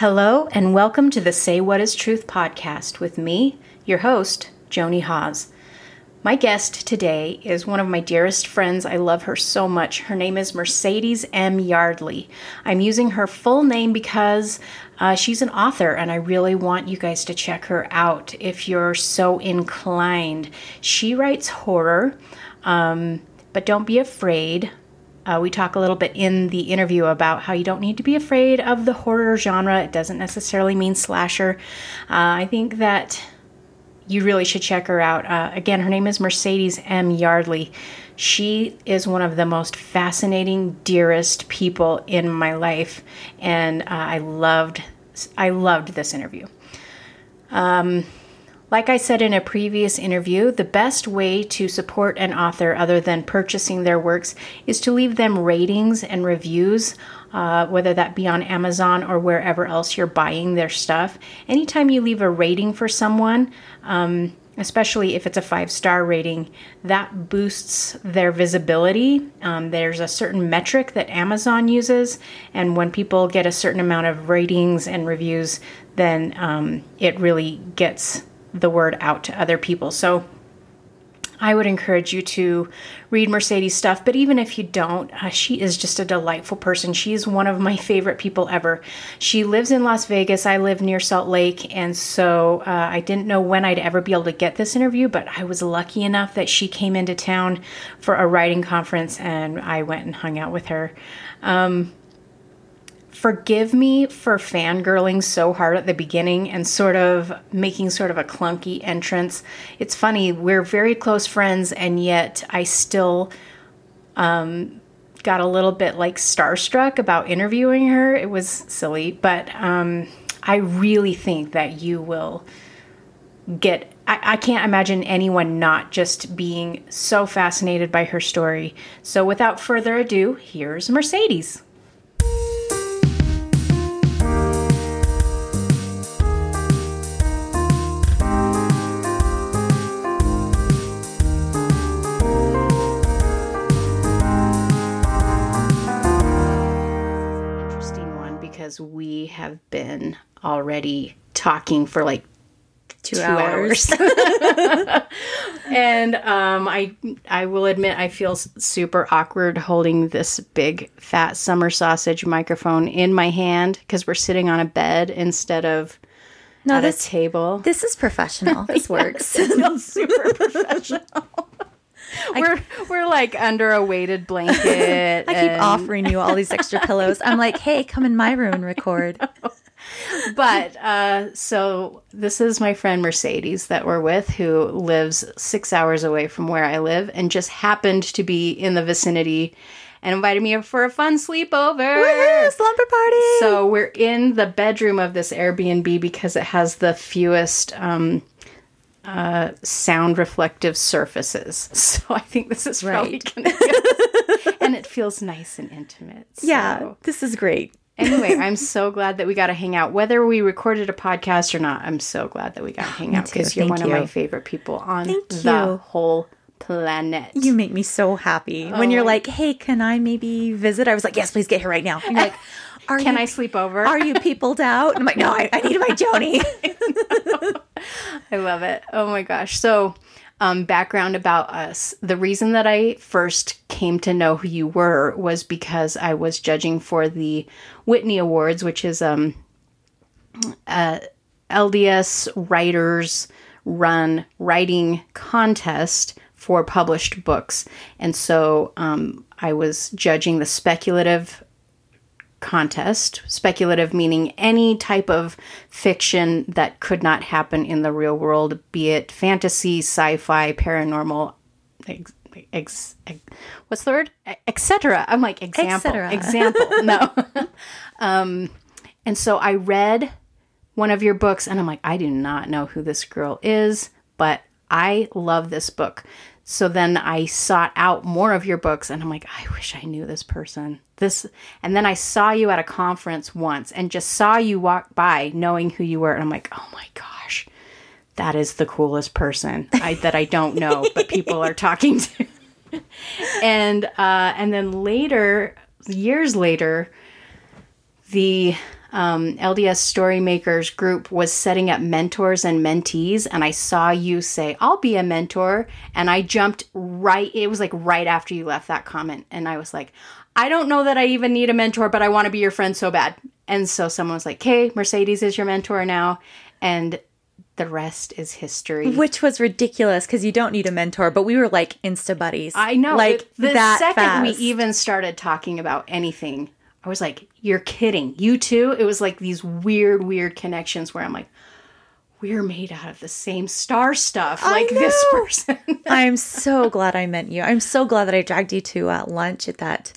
Hello, and welcome to the Say What Is Truth podcast with me, your host, Joni Haas. My guest today is one of my dearest friends. I love her so much. Her name is Mercedes M. Yardley. I'm using her full name because uh, she's an author, and I really want you guys to check her out if you're so inclined. She writes horror, um, but don't be afraid. Uh, we talk a little bit in the interview about how you don't need to be afraid of the horror genre. It doesn't necessarily mean slasher. Uh, I think that you really should check her out. Uh, again, her name is Mercedes M. Yardley. She is one of the most fascinating, dearest people in my life, and uh, I loved, I loved this interview. Um, like I said in a previous interview, the best way to support an author other than purchasing their works is to leave them ratings and reviews, uh, whether that be on Amazon or wherever else you're buying their stuff. Anytime you leave a rating for someone, um, especially if it's a five star rating, that boosts their visibility. Um, there's a certain metric that Amazon uses, and when people get a certain amount of ratings and reviews, then um, it really gets the word out to other people. So I would encourage you to read Mercedes stuff, but even if you don't, uh, she is just a delightful person. She is one of my favorite people ever. She lives in Las Vegas. I live near Salt Lake, and so uh, I didn't know when I'd ever be able to get this interview, but I was lucky enough that she came into town for a writing conference, and I went and hung out with her. Um, forgive me for fangirling so hard at the beginning and sort of making sort of a clunky entrance. It's funny, we're very close friends, and yet I still um, got a little bit like starstruck about interviewing her. It was silly, but um, I really think that you will get. I, I can't imagine anyone not just being so fascinated by her story. So, without further ado, here's Mercedes. Because we have been already talking for like two, two hours, hours. and um, I I will admit I feel super awkward holding this big fat summer sausage microphone in my hand because we're sitting on a bed instead of no, at this, a table. This is professional. This works. super professional we're we're like under a weighted blanket. I keep offering you all these extra pillows. I'm like, hey, come in my room and record. but uh, so this is my friend Mercedes that we're with, who lives six hours away from where I live, and just happened to be in the vicinity and invited me for a fun sleepover. Slumber party. So we're in the bedroom of this Airbnb because it has the fewest um, uh, sound reflective surfaces. So I think this is probably right. to and it feels nice and intimate. So. Yeah, this is great. anyway, I'm so glad that we got to hang out. Whether we recorded a podcast or not, I'm so glad that we got to hang out because you're one you. of my favorite people on Thank the you. whole planet. You make me so happy. Oh. When you're like, hey, can I maybe visit? I was like, yes, please get here right now. And you're like, are Can you, I sleep over? Are you peopled out? And I'm like, no, I, I need my Joni. I love it. Oh my gosh. So, um, background about us. The reason that I first came to know who you were was because I was judging for the Whitney Awards, which is um, uh, LDS writers run writing contest for published books. And so um, I was judging the speculative contest. Speculative meaning any type of fiction that could not happen in the real world, be it fantasy, sci fi, paranormal, ex, ex, ex, what's the word? Etc. I'm like, example. Example. no. um, and so I read one of your books and I'm like, I do not know who this girl is, but I love this book. So then I sought out more of your books and I'm like, I wish I knew this person. This and then I saw you at a conference once and just saw you walk by knowing who you were and I'm like, "Oh my gosh. That is the coolest person I, that I don't know, but people are talking to." and uh and then later, years later, the um, LDS Storymakers group was setting up mentors and mentees, and I saw you say, I'll be a mentor. And I jumped right, it was like right after you left that comment. And I was like, I don't know that I even need a mentor, but I want to be your friend so bad. And so someone was like, Okay, Mercedes is your mentor now. And the rest is history. Which was ridiculous because you don't need a mentor, but we were like insta buddies. I know. Like the, the that second fast. we even started talking about anything, I was like, "You're kidding! You too?" It was like these weird, weird connections where I'm like, "We're made out of the same star stuff." Like this person, I'm so glad I met you. I'm so glad that I dragged you to uh, lunch at that.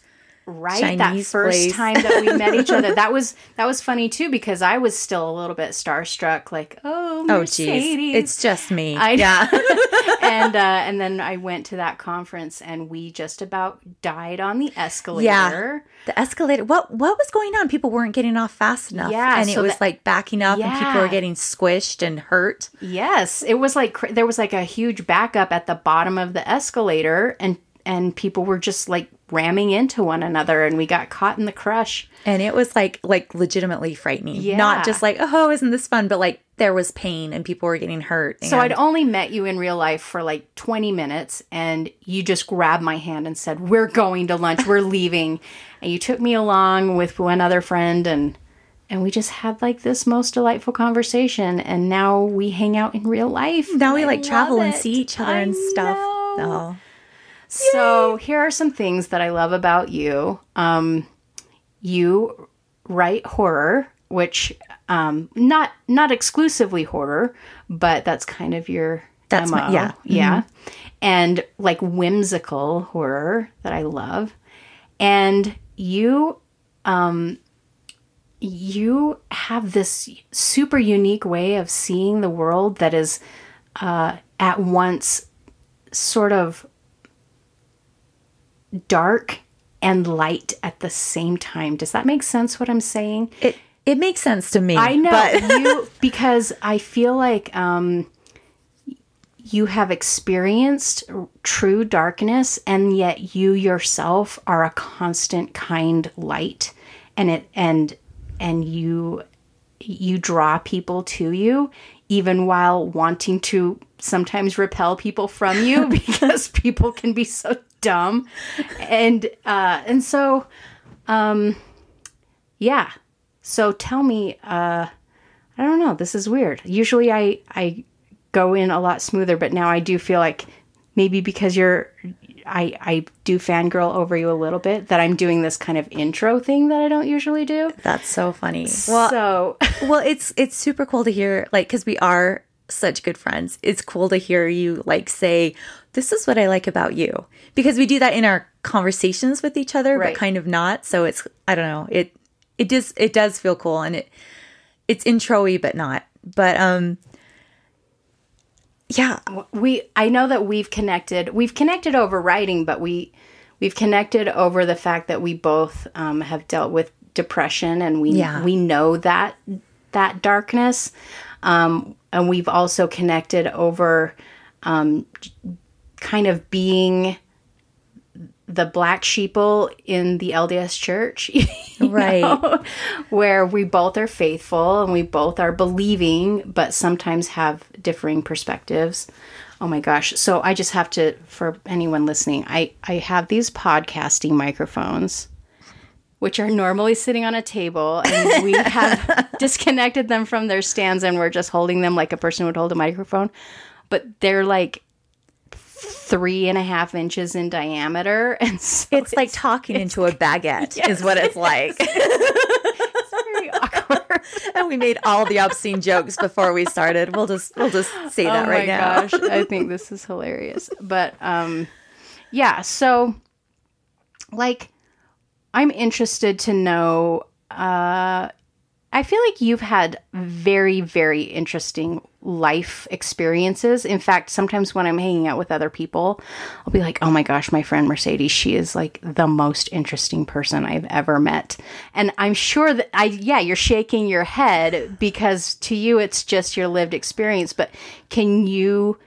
Right? Chinese that first place. time that we met each other, that was that was funny too because I was still a little bit starstruck. Like, oh, Oh, Mercedes. geez, it's just me. I yeah. and uh, and then I went to that conference and we just about died on the escalator. Yeah. The escalator. What what was going on? People weren't getting off fast enough. Yeah, and it was that- like backing up, and people were getting squished and hurt. Yes, it was like cr- there was like a huge backup at the bottom of the escalator, and and people were just like ramming into one another, and we got caught in the crush. And it was like like legitimately frightening. Yeah. Not just like, oh, isn't this fun? But like there was pain and people were getting hurt. So I'd only met you in real life for like 20 minutes, and you just grabbed my hand and said, "We're going to lunch. We're leaving," and you took me along with one other friend, and and we just had like this most delightful conversation. And now we hang out in real life. now we I like travel and see each other I and stuff. know. Oh. So here are some things that I love about you. Um, you write horror, which um, not not exclusively horror, but that's kind of your That's my- MO. yeah. yeah, and like whimsical horror that I love. And you, um, you have this super unique way of seeing the world that is uh, at once sort of dark and light at the same time. Does that make sense what I'm saying? It it makes sense to me. I know But you because I feel like um you have experienced true darkness and yet you yourself are a constant kind light and it and and you you draw people to you even while wanting to sometimes repel people from you because people can be so dumb. And uh and so um yeah. So tell me uh i don't know. This is weird. Usually i i go in a lot smoother but now i do feel like maybe because you're i i do fangirl over you a little bit that i'm doing this kind of intro thing that i don't usually do. That's so funny. Well, so well, it's it's super cool to hear like because we are such good friends. It's cool to hear you like say, "This is what I like about you," because we do that in our conversations with each other, Right. but kind of not. So it's I don't know it it does it does feel cool and it it's introy but not. But um, yeah, we i know that we've connected we've connected over writing but we we've connected over the fact that we both um, have dealt with depression and we Yeah. we know that that darkness um, and we've also connected over um, kind of being the black sheeple in the LDS church, Right. know, where we both are faithful and we both are believing, but sometimes have differing perspectives. Oh my gosh. So I just have to, for anyone listening, I, I have these podcasting microphones, which are normally sitting on a table, and we have disconnected them from their stands and we're just holding them like a person would hold a microphone. But they're like three and a half inches in diameter. And so it's like talking into a baguette is what it's like. It's very awkward. and we made all the obscene jokes before we started. We'll just we'll just say that oh right my now. gosh, I think this is hilarious. But um yeah, so like I'm interested to know uh I feel like you've had very very interesting life experiences. In fact, sometimes when I'm hanging out with other people, I'll be like, "Oh my gosh, my friend Mercedes, she is like the most interesting person I've ever met." And I'm sure that I yeah, you're shaking your head because to you it's just your lived experience, but can you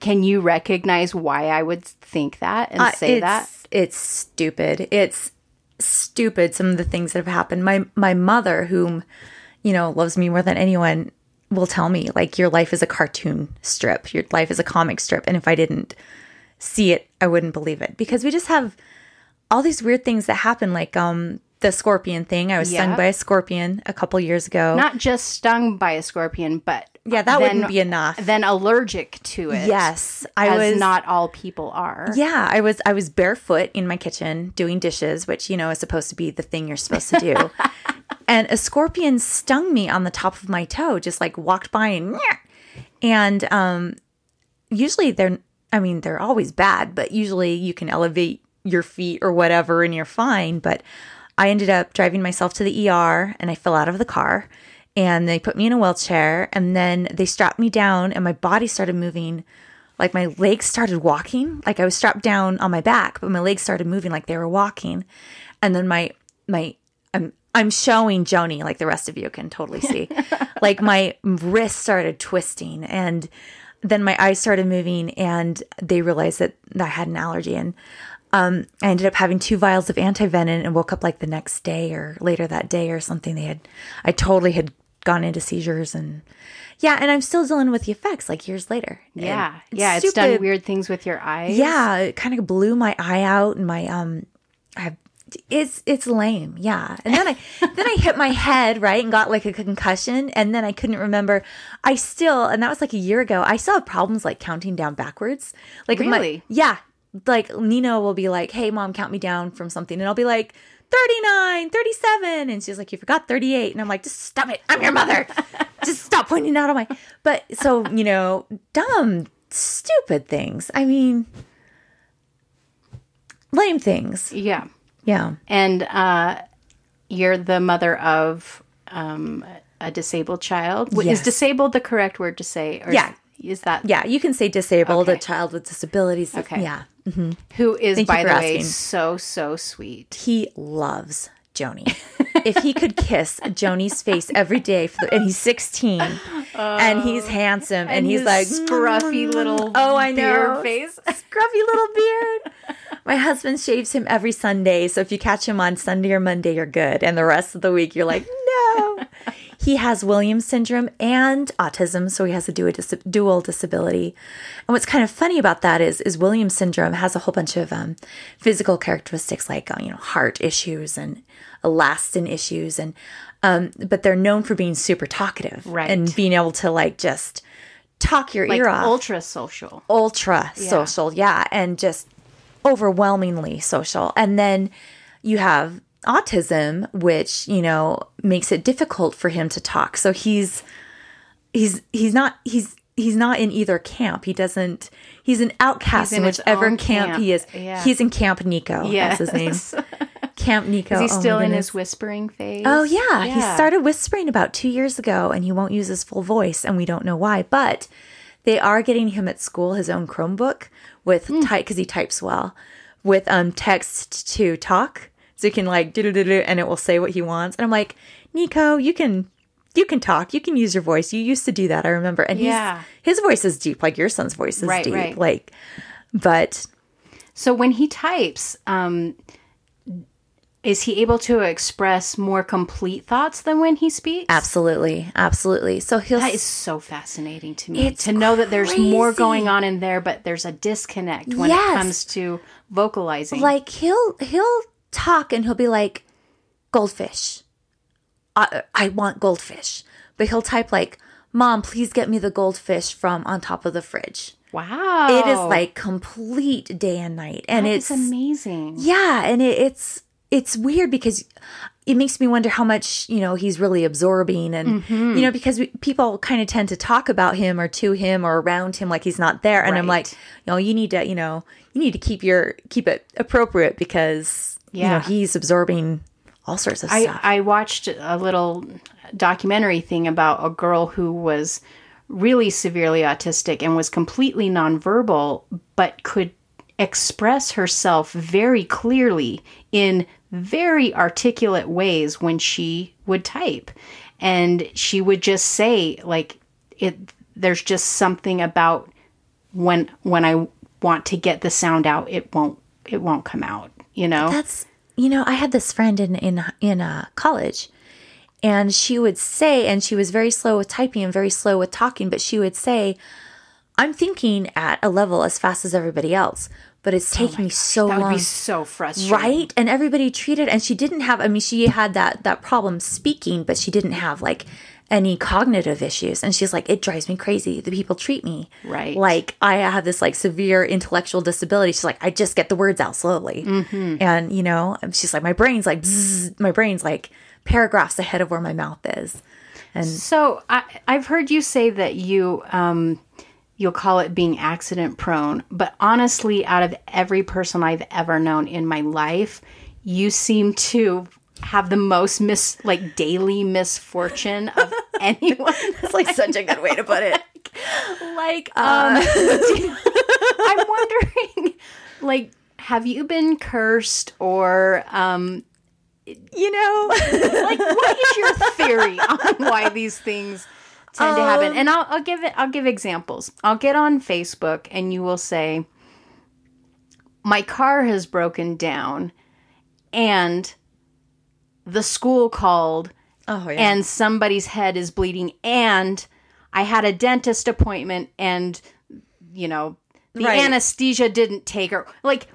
can you recognize why I would think that and Uh, say it's, that? It's stupid. It's stupid some of the things that have happened. My my mother, whom you know loves me more than anyone, will tell me like your life is a cartoon strip, your life is a comic strip, and if I didn't see it, I wouldn't believe it. Because we just have all these weird things that happen, like um the scorpion thing. I was Yeah. stung by a scorpion a couple years ago. Not just stung by a scorpion, but yeah, that then- wouldn't be enough. then allergic to it. yes, I as was not all people are. Yeah, I was I was barefoot in my kitchen doing dishes, which you know is supposed to be the thing you're supposed to do. and a scorpion stung me on the top of my toe, just like walked by and and um usually they're I mean, they're always bad, but usually you can elevate your feet or whatever and you're fine, but I ended up driving myself to the ER and I fell out of the car and they put me in a wheelchair and then they strapped me down and my body started moving. Like my legs started walking. Like i was strapped down on my back but my legs started moving like they were walking. And then my my i'm i'm showing joni like the rest of you can totally see. Like my wrist started twisting and then my eyes started moving and they realized that i had an allergy and um, I ended up having two vials of antivenin and woke up like the next day or later that day or something. They had, I totally had gone into seizures and yeah, and I'm still dealing with the effects like years later. Yeah. And yeah. It's done weird things with your eyes. Yeah, it kind of blew my eye out and my um, I have. It's it's lame, yeah. And then I then I hit my head right and got like a concussion, and then I couldn't remember. I still, and that was like a year ago. I still have problems like counting down backwards. Like if my- Really? yeah. Like Nina will be like, "Hey, mom, count me down from something," and I'll be like. 39, 37. And she's like, You forgot 38. And I'm like, Just stop it. I'm your mother. Just stop pointing out on my. But so, you know, dumb, stupid things. I mean, lame things. Yeah. Yeah. And uh, you're the mother of um, a disabled child. W- Is disabled the correct word to say? Or Yeah. Is, is that Yeah. You can say disabled, Okay. a child with disabilities. Okay. Yeah. Mm-hmm. who is, Thank by the way, so, so sweet? He loves Joni. if he could kiss Joni's face every day, for the, and he's 16 and he's oh. handsome and, he's like, scruffy mm, little Oh, I beard know. face. scruffy little beard. My husband shaves him every Sunday, so if you catch him on Sunday or Monday, you're good. And the rest of the week, you're like, no. He has Williams syndrome and autism, so he has a dual, dis- dual disability. And what's kind of funny about that is, is Williams syndrome has a whole bunch of um, physical characteristics like uh, you know heart issues and elastin issues, and um, but they're known for being super talkative Right. and being able to like just talk your Like ear off ultra social. ultra social, yeah, and just overwhelmingly social. And then you have autism, which, you know, makes it difficult for him to talk. So he's he's he's not he's he's not in either camp. He doesn't he's an outcast He's in in whichever camp, camp. he is. Yeah. He's in Camp Nico. Yes. That's his name. Camp Nico. Is he Oh still in his whispering phase? Oh yeah. he started whispering about two years ago, and he won't use his full voice, and we don't know why. But they are getting him at school his own Chromebook with type because he types well, with um text to talk, so he can like do do do do, and it will say what he wants. And I'm like, Nico, you can. You can talk. You can use your voice. You used to do that. I remember. And he's- Yeah. his voice is deep, like your son's voice is Right, deep. right. Like, but So when he types, um, is he able to express more complete thoughts than when he speaks? absolutely, absolutely. So he'll That is so fascinating to me It's to know that there's more going on in there, but there's a disconnect when Yes. it comes to vocalizing. like he'll he'll talk and he'll be like goldfish. I, I want goldfish. But he'll type like mom please get me the goldfish from on top of the fridge. Wow, it is like complete day and night and it's it's amazing. yeah and it, it's it's weird because it makes me wonder how much you know he's really absorbing and Mm-hmm. you know because we, people kind of tend to talk about him or to him or around him like he's not there and i'm like you know you need to you know you need to keep your keep it appropriate because you know Yeah. he's absorbing all sorts of I, stuff I watched a little documentary thing about a girl who was really severely autistic and was completely nonverbal, but could express herself very clearly in very articulate ways when she would type. And she would just say, like, it, there's just something about when when I want to get the sound out, it won't it won't come out, you know? that's you know, I had this friend in in in uh, college, and she would say, and she was very slow with typing and very slow with talking, but she would say, "I'm thinking at a level as fast as everybody else." But it's taking me so long. That would be so frustrating. right and everybody treated and she didn't have i mean she had that that problem speaking but she didn't have like any cognitive issues. And she's like it drives me crazy. The people treat me Right. like i have this like severe intellectual disability. She's like i just get the words out slowly. Mm-hmm. and you know she's like my brain's like bzzz, my brain's like paragraphs ahead of where my mouth is. And So I, I've heard you say that you um, you'll call it being accident prone, but honestly, out of every person I've ever known in my life, you seem to have the most miss like daily misfortune of anyone. that's like such a good way to put it. Like, um, I'm wondering, like, have you been cursed or um, you know. like what is your theory on why these things tend to happen? Um, and I'll, I'll give it i'll give examples. I'll get on facebook and you will say my car has broken down and the school called oh yeah and somebody's head is bleeding and i had a dentist appointment and you know the Right. anesthesia didn't take her like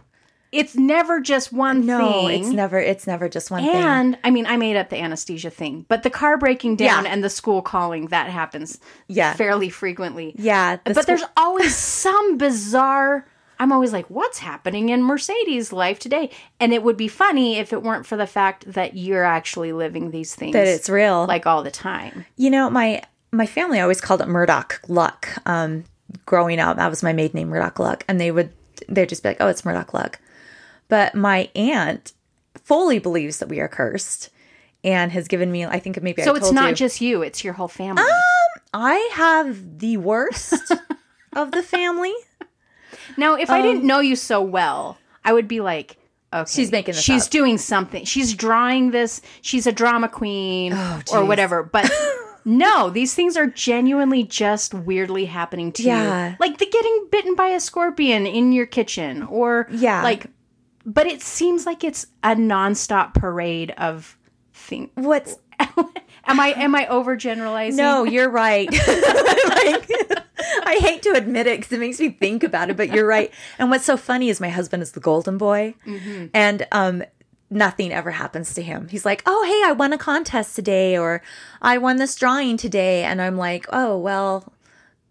it's never just one no thing it's never it's never just one thing and I mean, I made up the anesthesia thing, but the car breaking down Yeah. and the school calling that happens Yeah. fairly frequently. yeah the but school- there's always some bizarre. I'm always like, what's happening in Mercedes' life today? And it would be funny if it weren't for the fact that you're actually living these things that it's real like all the time. You know, my my family always called it Murdoch Luck. Um, growing up, that was my maiden name, Murdoch Luck, and they would they'd just be like, "Oh, it's Murdoch Luck." But my aunt fully believes that we are cursed, and has given me. I think maybe So I it's not you, just you; it's your whole family. I have the worst of the family. Now, if I didn't know you so well, I would be like, okay, Um, She's making this She's up. doing something. She's drawing this. She's a drama queen or whatever. But no, these things are genuinely just weirdly happening to Yeah. you. Like the getting bitten by a scorpion in your kitchen or Yeah. like but it seems like it's a nonstop parade of things. What's Am I am I overgeneralizing? No, you're right. like, I hate to admit it because it makes me think about it, but you're right. And what's so funny is my husband is the golden boy, and um, nothing ever happens to him. He's like, "Oh, hey, I won a contest today," or "I won this drawing today," and I'm like, "Oh, well."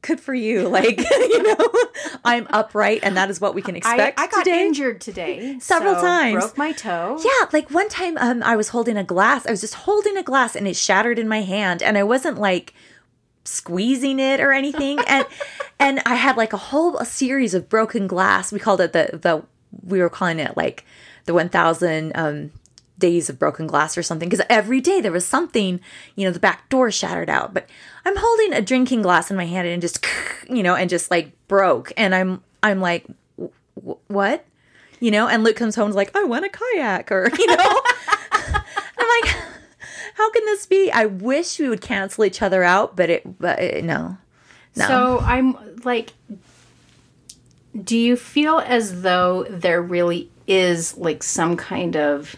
Good for you. Like, you know, I'm upright and that is what we can I, expect I got today. injured today Several so times. Broke my toe. Yeah, like one time um I was holding a glass. I was just holding a glass and it shattered in my hand and I wasn't like squeezing it or anything and and I had like a whole a series of broken glass. We called it the the we were calling it like the 1000 um days of broken glass or something because every day there was something, you know, the back door shattered out. But I'm holding a drinking glass in my hand and just you know and just like broke and I'm I'm like "W- w- what? you know and luke comes home and is like i want a kayak or you know i'm like how can this be i wish we would cancel each other out but it but it, no no So I'm like, do you feel as though there really is like some kind of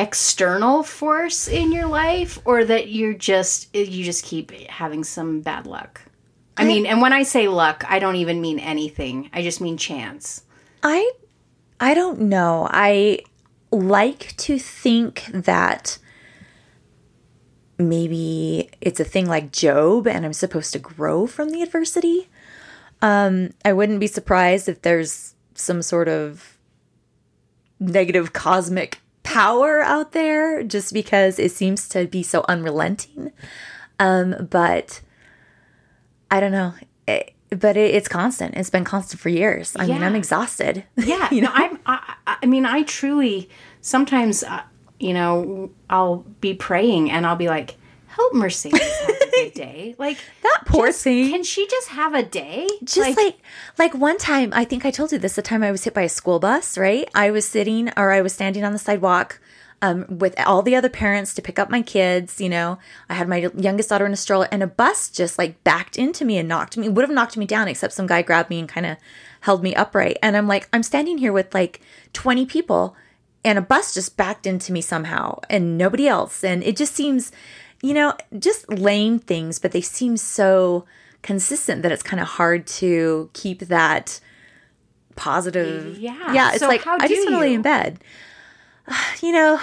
external force in your life or that you're just you just keep having some bad luck? I mean, and when I say luck, I don't even mean anything. I just mean chance. i i don't know i like to think that maybe it's a thing like job and i'm supposed to grow from the adversity um i wouldn't be surprised if there's some sort of negative cosmic power out there just because it seems to be so unrelenting. Um, but I don't know. It, but it, it's constant. It's been constant for years. I mean, I'm exhausted. Yeah, You no, I'm. I, I mean, I truly sometimes, uh, you know, I'll be praying and I'll be like, "Help Mercedes have a good day." Like That poor just- thing. Can she just have a day? just like, like one time i think i told you this the time i was hit by a school bus right i was sitting or i was standing on the sidewalk um, with all the other parents to pick up my kids you know i had my youngest daughter in a stroller and a bus just like backed into me and knocked me would have knocked me down except some guy grabbed me and kind of held me upright and i'm like i'm standing here with like 20 people and a bus just backed into me somehow and nobody else. And it just seems, you know, just lame things, but they seem so consistent that it's kind of hard to keep that positive. Yeah. Yeah. It's So like, how I just want to lay in bed. You know,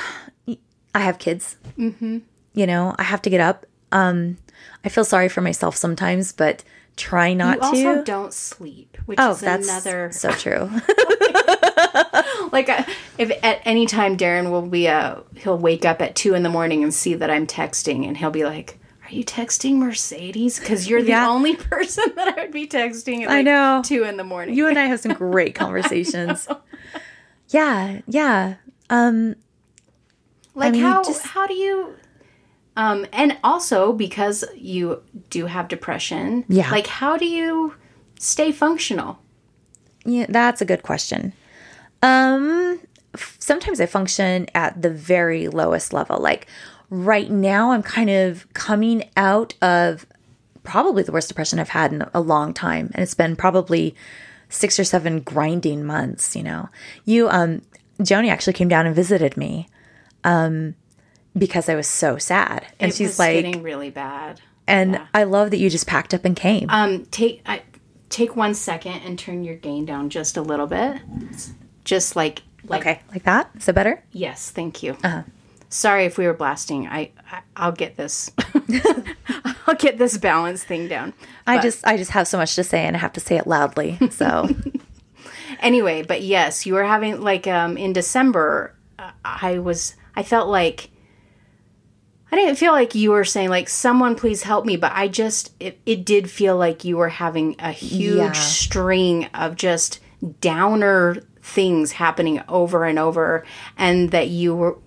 I have kids. Mm-hmm. You know, I have to get up. Um, I feel sorry for myself sometimes, but try not You to. also don't sleep, which oh, is that's another so true. like uh, if at any time Darren will be uh he'll wake up at two in the morning and see that I'm texting and he'll be like, "Are you texting Mercedes? Because you're the Yeah. only person that I would be texting at I know. two in the morning." you and I have some great conversations. Yeah, yeah. Um, like mean, how just- how do you um and also because you do have depression Yeah. like how do you stay functional Yeah, that's a good question. Um, f- sometimes I function at the very lowest level. Like right now, I'm kind of coming out of probably the worst depression I've had in a long time, and it's been probably six or seven grinding months. You know, you um, Joni actually came down and visited me, um, because I was so sad, and it she's like, getting really bad and I love that you just packed up and came. um take I, take one second and turn your gain down just a little bit just like like okay, like that. Is that better? yes thank you sorry if we were blasting I, I i'll get this i'll get this balance thing down I just I just have so much to say, and I have to say it loudly. So. anyway but yes you were having like um in december uh, i was i felt like i didn't feel like you were saying like someone please help me but i just it, it did feel like you were having a huge Yeah. string of just downer things happening over and over and that you were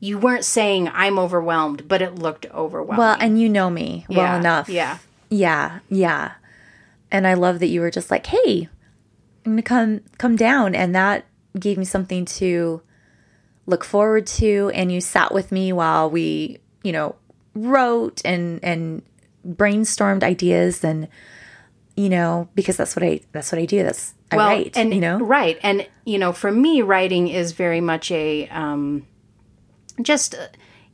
you weren't saying i'm overwhelmed but it looked overwhelming Well, and you know me well Yeah, enough. yeah. Yeah, yeah. And I love that you were just like, "Hey, I'm going to come come down." And that gave me something to look forward to and you sat with me while we, you know, wrote and and brainstormed ideas and you know, because that's what I that's what I do. That's I write, and you know. right. And you know for me writing is very much a um just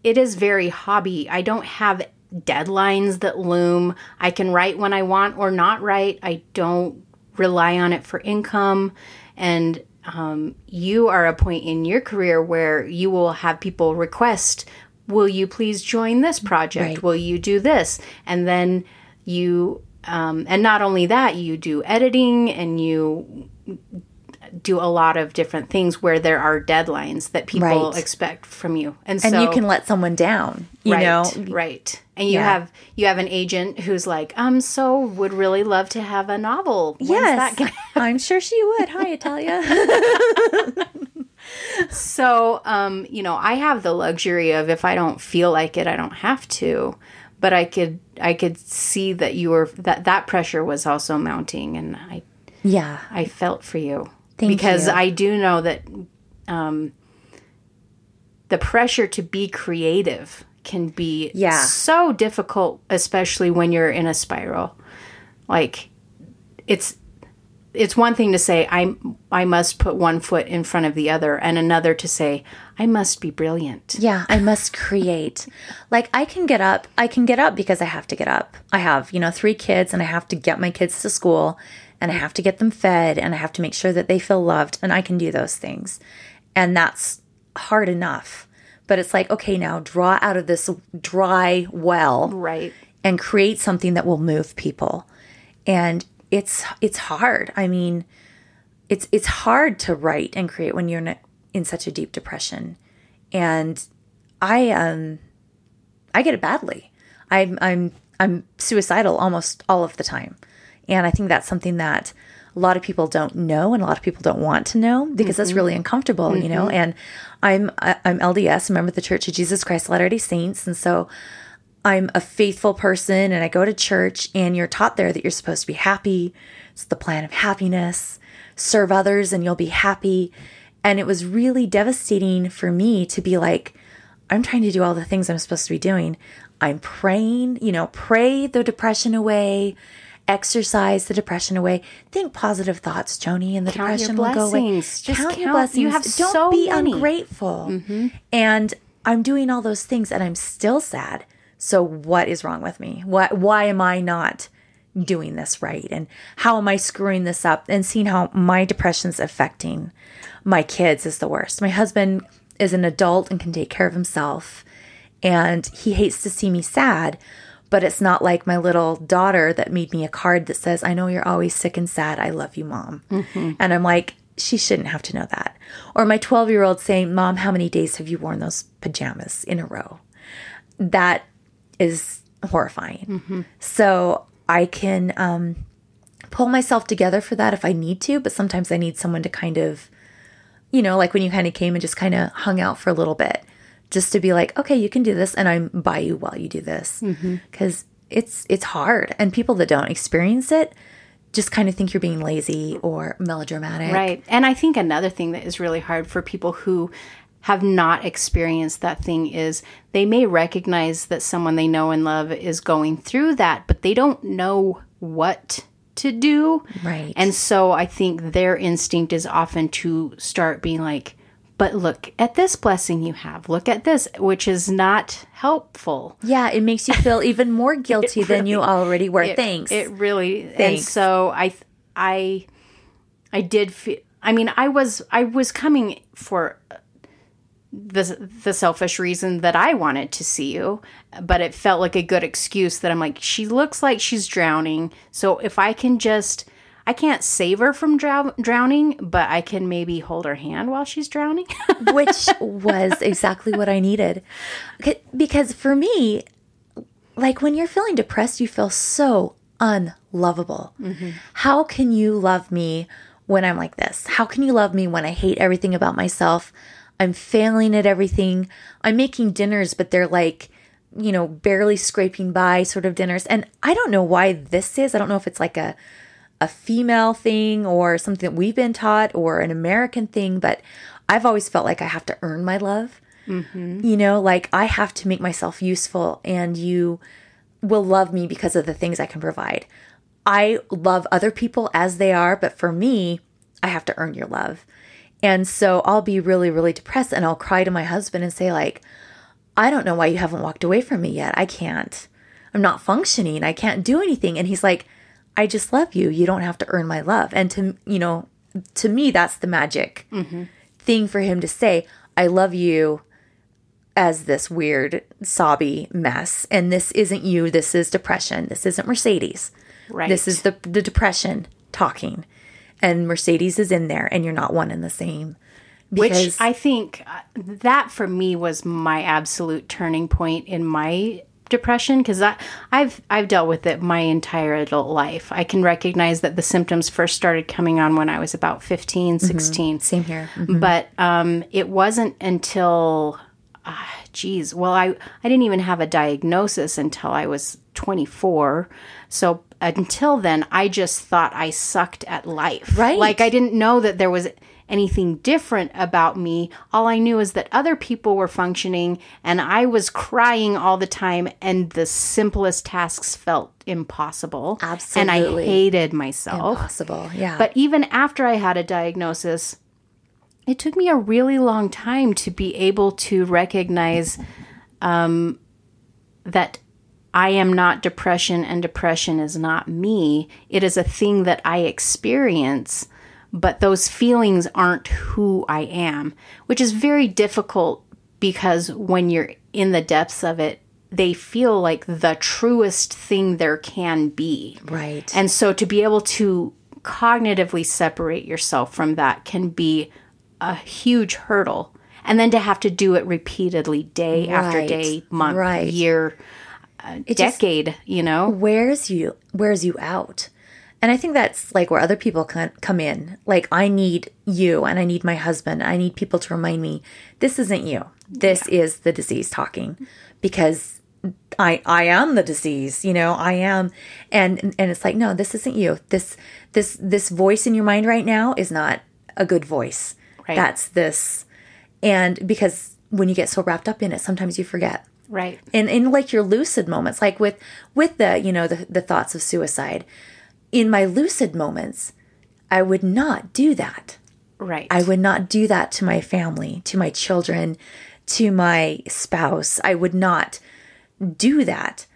it is very hobby. I don't have deadlines that loom. I can write when i want or not write. I don't rely on it for income. And um, you are a point in your career where you will have people request will you please join this project Right. will you do this and then you um, and not only that you do editing and you do a lot of different things where there are deadlines that people Right. expect from you and, so and so you can let someone down, you right, know. right and you Yeah. have you have an agent who's like um so would really love to have a novel When's Yes. I'm sure she would. Hi, Italia. So, um, you know, I have the luxury of if I don't feel like it, I don't have to. But I could, I could see that you were that that pressure was also mounting, and I, yeah. I felt for you Thank because you. I do know that, um, the pressure to be creative can be Yeah. so difficult, especially when you're in a spiral. Like, it's it's one thing to say I I must put one foot in front of the other and another to say I must be brilliant. Yeah, I must create. like I can get up. I can get up because I have to get up. I have, you know, 3 kids and I have to get my kids to school and I have to get them fed and I have to make sure that they feel loved and I can do those things. And that's hard enough. But it's like, okay, now draw out of this dry well Right. and create something that will move people. And it's it's hard. I mean, it's it's hard to write and create when you're in, a, in such a deep depression. And I um I get it badly. I'm I'm I'm suicidal almost all of the time. And I think that's something that a lot of people don't know and a lot of people don't want to know because that's really mm-hmm. uncomfortable, you know. Mm-hmm. And I'm I'm LDS, a member of the Church of Jesus Christ of Latter-day Saints, and so I'm a faithful person and I go to church and you're taught there that you're supposed to be happy. It's the plan of happiness. Serve others and you'll be happy. And it was really devastating for me to be like, I'm trying to do all the things I'm supposed to be doing. I'm praying, you know, pray the depression away exercise the depression away. Think positive thoughts, Joni, and the Count depression will go away. blessings. Just count, your blessings. you have Don't so be many. Mm-hmm. ungrateful. And I'm doing all those things and I'm still sad. So what is wrong with me? Why why am I not doing this right? And how am I screwing this up? And seeing how my depression's affecting my kids is the worst. My husband is an adult and can take care of himself. And he hates to see me sad, but it's not like my little daughter that made me a card that says, I know you're always sick and sad. I love you, mom. And I'm like, she shouldn't have to know that. Or my 12 year old saying, Mom, how many days have you worn those pajamas in a row? That is horrifying. So I can um, pull myself together for that if I need to, but sometimes I need someone to kind of, you know, like when you kind of came and just kind of hung out for a little bit, just to be like, okay, you can do this, and I'm by you while you do this, mm-hmm. because it's it's hard, and people that don't experience it just kind of think you're being lazy or melodramatic, Right. And I think another thing that is really hard for people who have not experienced that thing is they may recognize that someone they know and love is going through that, but they don't know what to do. Right. And so I think their instinct is often to start being like, but look at this blessing you have. Look at this, which is not helpful. Yeah, it makes you feel even more guilty than you already were. It- Thanks. It really Thanks. and so I I I did feel I mean I was I was coming for the the selfish reason that I wanted to see you, but it felt like a good excuse that I'm like she looks like she's drowning, so if I can just I can't save her from drow- drowning, but I can maybe hold her hand while she's drowning. which was exactly what I needed. Because for me, like when you're feeling depressed, you feel so unlovable. Mm-hmm. How can you love me when I'm like this? How can you love me when I hate everything about myself? I'm failing at everything. I'm making dinners, but they're like, you know, barely scraping by sort of dinners. And I don't know why this is. I don't know if it's like a a female thing or something that we've been taught or an American thing, but I've always felt like I have to earn my love. Mm-hmm. You know, like I have to make myself useful and you will love me because of the things I can provide. I love other people as they are, but for me, I have to earn your love. And so I'll be really, really depressed and I'll cry to my husband and say, like, I don't know why you haven't walked away from me yet. I can't. I'm not functioning. I can't do anything. And he's like, I just love you. You don't have to earn my love. And to, you know, to me, that's the magic thing for him to say, I love you as this weird, sobby mess. And this isn't you. This is depression. This isn't Mercedes. Right. This is the, the depression talking. And Mercedes is in there, and you're not one and the same. which I think uh, that for me was my absolute turning point in my depression because I've I've dealt with it my entire adult life. I can recognize that the symptoms first started coming on when I was about 15, 16. same here. But um, it wasn't until, uh, geez, well, I, I didn't even have a diagnosis until I was 24. So until then, I just thought I sucked at life. Right. Like I didn't know that there was anything different about me. All I knew is that other people were functioning and I was crying all the time and the simplest tasks felt impossible. Absolutely. And I hated myself. Possible. Yeah. But even after I had a diagnosis, it took me a really long time to be able to recognize um, that I am not depression and depression is not me. It is a thing that I experience, but those feelings aren't who I am, which is very difficult because when you're in the depths of it, they feel like the truest thing there can be. right. And so to be able to cognitively separate yourself from that can be a huge hurdle. And then to have to do it repeatedly, day after day, month, Right. year, uh, just- decade, you know? wears you wears you out and i think that's like where other people can come in. Like i need you and i need my husband. I need people to remind me this isn't you. This is the disease talking. Because i i am the disease you know i am. And and it's like no this isn't you. This this this voice in your mind right now is not a good voice. Right. that's this. And because when you get so wrapped up in it sometimes you forget. Right. and in like your lucid moments like with with the you know the, the thoughts of suicide in my lucid moments, I would not do that. Right. I would not do that to my family, to my children, to my spouse. I would not do that.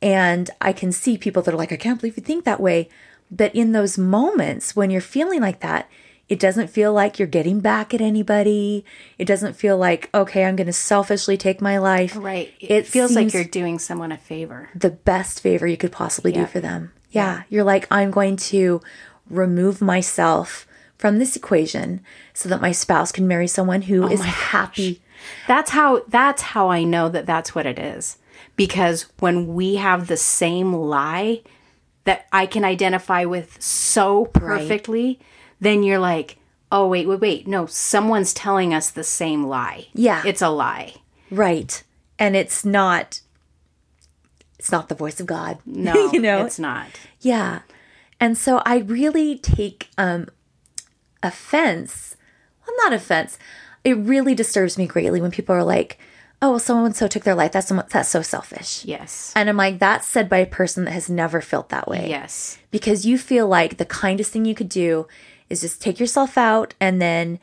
And I can see people that are like, I can't believe you think that way. But in those moments when you're feeling like that, it doesn't feel like you're getting back at anybody. It doesn't feel like, okay, I'm going to selfishly take my life. right. It, It feels like you're doing someone a favor. the best favor you could possibly do for them. Yeah. You're like, I'm going to remove myself from this equation so that my spouse can marry someone who oh is Oh my happy. That's how that's how I know that that's what it is. Because when we have the same lie that I can identify with so perfectly, then you're like, "Oh, wait, wait, wait. No, someone's telling us the same lie." Yeah. It's a lie. Right. And it's not it's not the voice of God. No, you know. it's not. Yeah. And so I really take um offense. Well, not offense. It really disturbs me greatly when people are like, "Oh, well, so and so took their life. That's so, that's so selfish." Yes. And I'm like, that's said by a person that has never felt that way. Yes. Because you feel like the kindest thing you could do is just take yourself out and then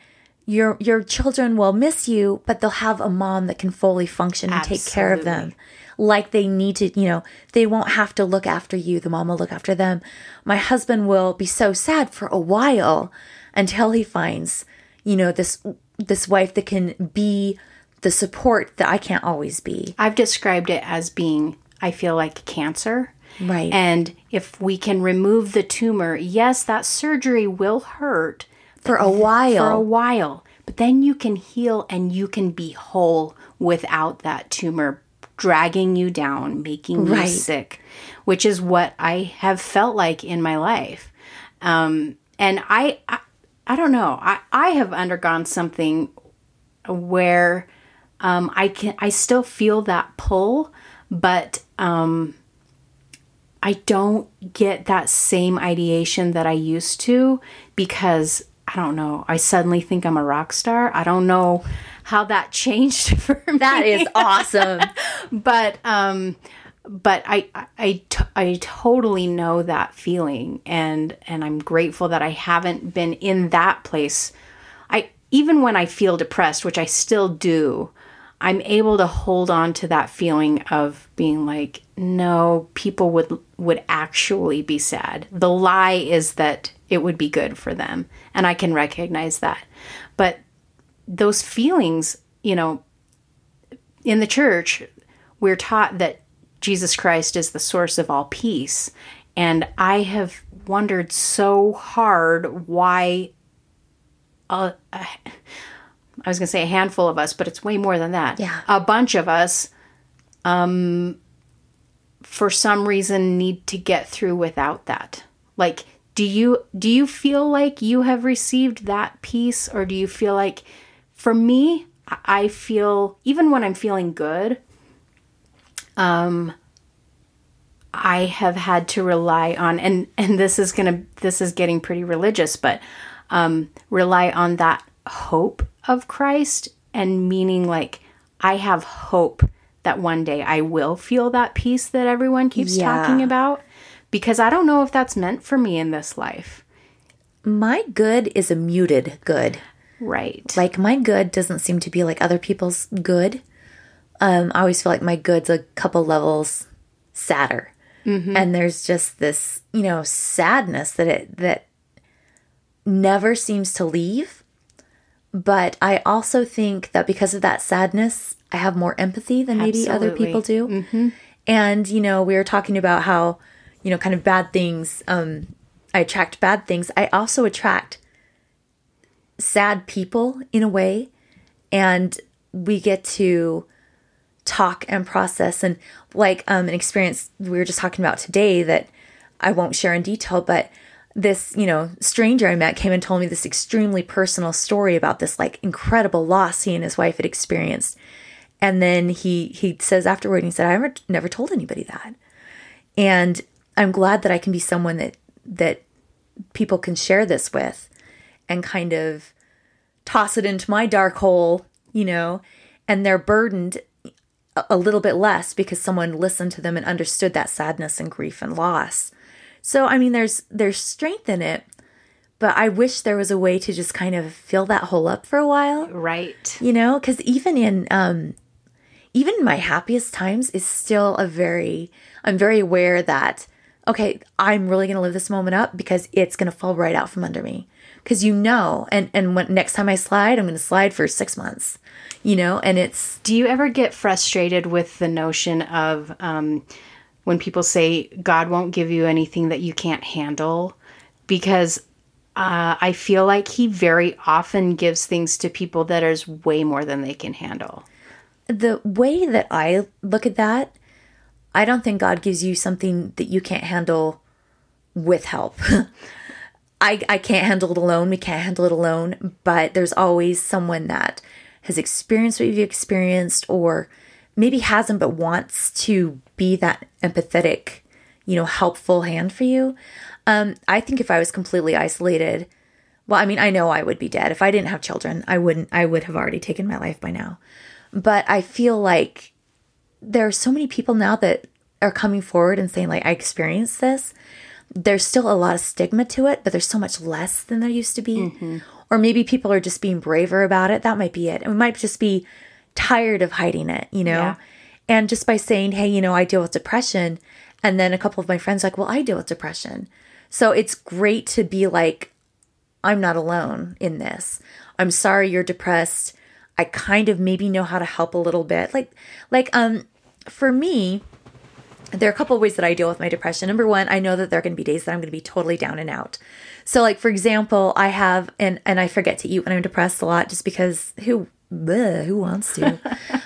your your children will miss you, but they'll have a mom that can fully function and take care of them. Like they need to, you know, they won't have to look after you. The mom will look after them. My husband will be so sad for a while until he finds, you know, this this wife that can be the support that I can't always be. I've described it as being, I feel like cancer. Right. And if we can remove the tumor, yes, that surgery will hurt For a while. for a while, but then you can heal and you can be whole without that tumor dragging you down, making Right. you sick, which is what I have felt like in my life. Um, and I, I, I don't know. I, I have undergone something where um, I can I still feel that pull, but um, I don't get that same ideation that I used to because I don't know. I suddenly think I'm a rock star. I don't know how that changed for me. that is awesome. but um but I, I, t- I totally know that feeling and and I'm grateful that I haven't been in that place. I even when I feel depressed, which I still do, I'm able to hold on to that feeling of being like, no, people would would actually be sad. The lie is that it would be good for them, and I can recognize that. Those feelings, you know, in the church, we're taught that Jesus Christ is the source of all peace. And I have wondered so hard why a, a, I was going to say a handful of us, but it's way more than that. Yeah. A bunch of us, um, for some reason, need to get through without that. Like, do you do you feel like you have received that peace, or do you feel like, for me, I- feel even when I'm feeling good, um, I have had to rely on and and this is gonna this is getting pretty religious, but um, rely on that hope of Christ and meaning like I have hope that one day I will feel that peace that everyone keeps Yeah. talking about because I don't know if that's meant for me in this life. My good is a muted good. Right. Like my good doesn't seem to be like other people's good. Um, I always feel like my good's a couple levels sadder, and there's just this, you know, sadness that it that never seems to leave. But I also think that because of that sadness, I have more empathy than maybe other people do. And you know, we were talking about how, you know, kind of bad things. Um, I attract bad things. I also attract sad people in a way and we get to talk and process. And like um, an experience we were just talking about today that i won't share in detail but this you know stranger i met came and told me this extremely personal story about this like incredible loss he and his wife had experienced. And then he he says afterward he said i never, never told anybody that. And i'm glad that i can be someone that that people can share this with and kind of toss it into my dark hole, you know, and they're burdened a- little bit less because someone listened to them and understood that sadness and grief and loss. So I mean there's there's strength in it, but I wish there was a way to just kind of fill that hole up for a while. Right. You know, cuz even in um even my happiest times is still a very I'm very aware that okay, I'm really going to live this moment up because it's going to fall right out from under me. Cuz you know, and and when next time I slide, I'm going to slide for 6 months. You know, and it's Do you ever get frustrated with the notion of um, when people say God won't give you anything that you can't handle? Because uh, I feel like He very often gives things to people that is way more than they can handle. the way that I look at that, I don't think God gives you something that you can't handle with help. I, I can't handle it alone. We can't handle it alone. But there's always someone that has experienced what you've experienced or maybe hasn't but wants to be that empathetic, you know, helpful hand for you. Um, I think if I was completely isolated, well, I mean, I know I would be dead. If I didn't have children, I wouldn't, I would have already taken my life by now. But I feel like there are so many people now that are coming forward and saying, like, I experienced this. There's still a lot of stigma to it, but there's so much less than there used to be. Or maybe people are just being braver about it. That might be it. And we might just be tired of hiding it, you know? Yeah. And just by saying, hey, you know, I deal with depression. And then a couple of my friends are like, well, I deal with depression. So it's great to be like, I'm not alone in this. I'm sorry you're depressed. I kind of maybe know how to help a little bit. Like like um for me, there are a couple of ways that I deal with my depression. Number one, I know that there are going to be days that I'm going to be totally down and out. So like for example, I have and and I forget to eat when I'm depressed a lot just because who bleh, who wants to?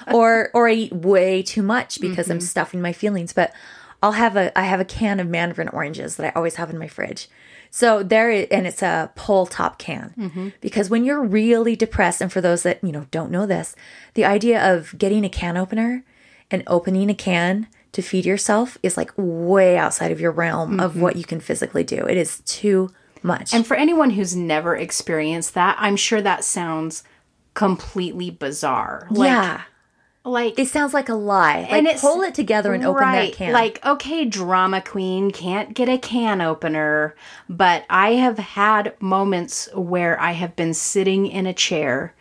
or or I eat way too much because I'm mm-hmm. stuffing my feelings, but I'll have a I have a can of mandarin oranges that I always have in my fridge. So there, and it's a pull top can mm-hmm. because when you're really depressed, and for those that you know don't know this, the idea of getting a can opener and opening a can to feed yourself is like way outside of your realm of what mm-hmm. you can physically do. It is too much. And for anyone who's never experienced that, I'm sure that sounds completely bizarre. Like, yeah, Like it sounds like a lie. Like And it's- pull it together and open that can. Like, okay, drama queen can't get a can opener, but I have had moments where I have been sitting in a chair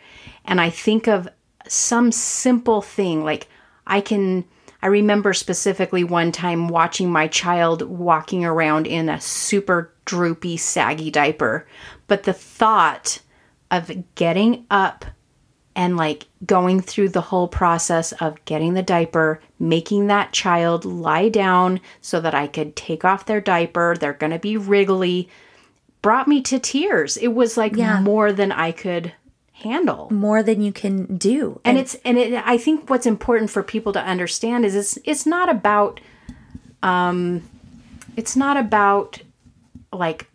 and I think of some simple thing. Like, I can, I remember specifically one time watching my child walking around in a super droopy, saggy diaper, but the thought of getting up and like going through the whole process of getting the diaper, making that child lie down so that I could take off their diaper. They're going to be wriggly. Brought me to tears. It was like Yeah. more than I could handle. more than you can do. And it's and it, I think what's important for people to understand is it's it's not about um it's not about like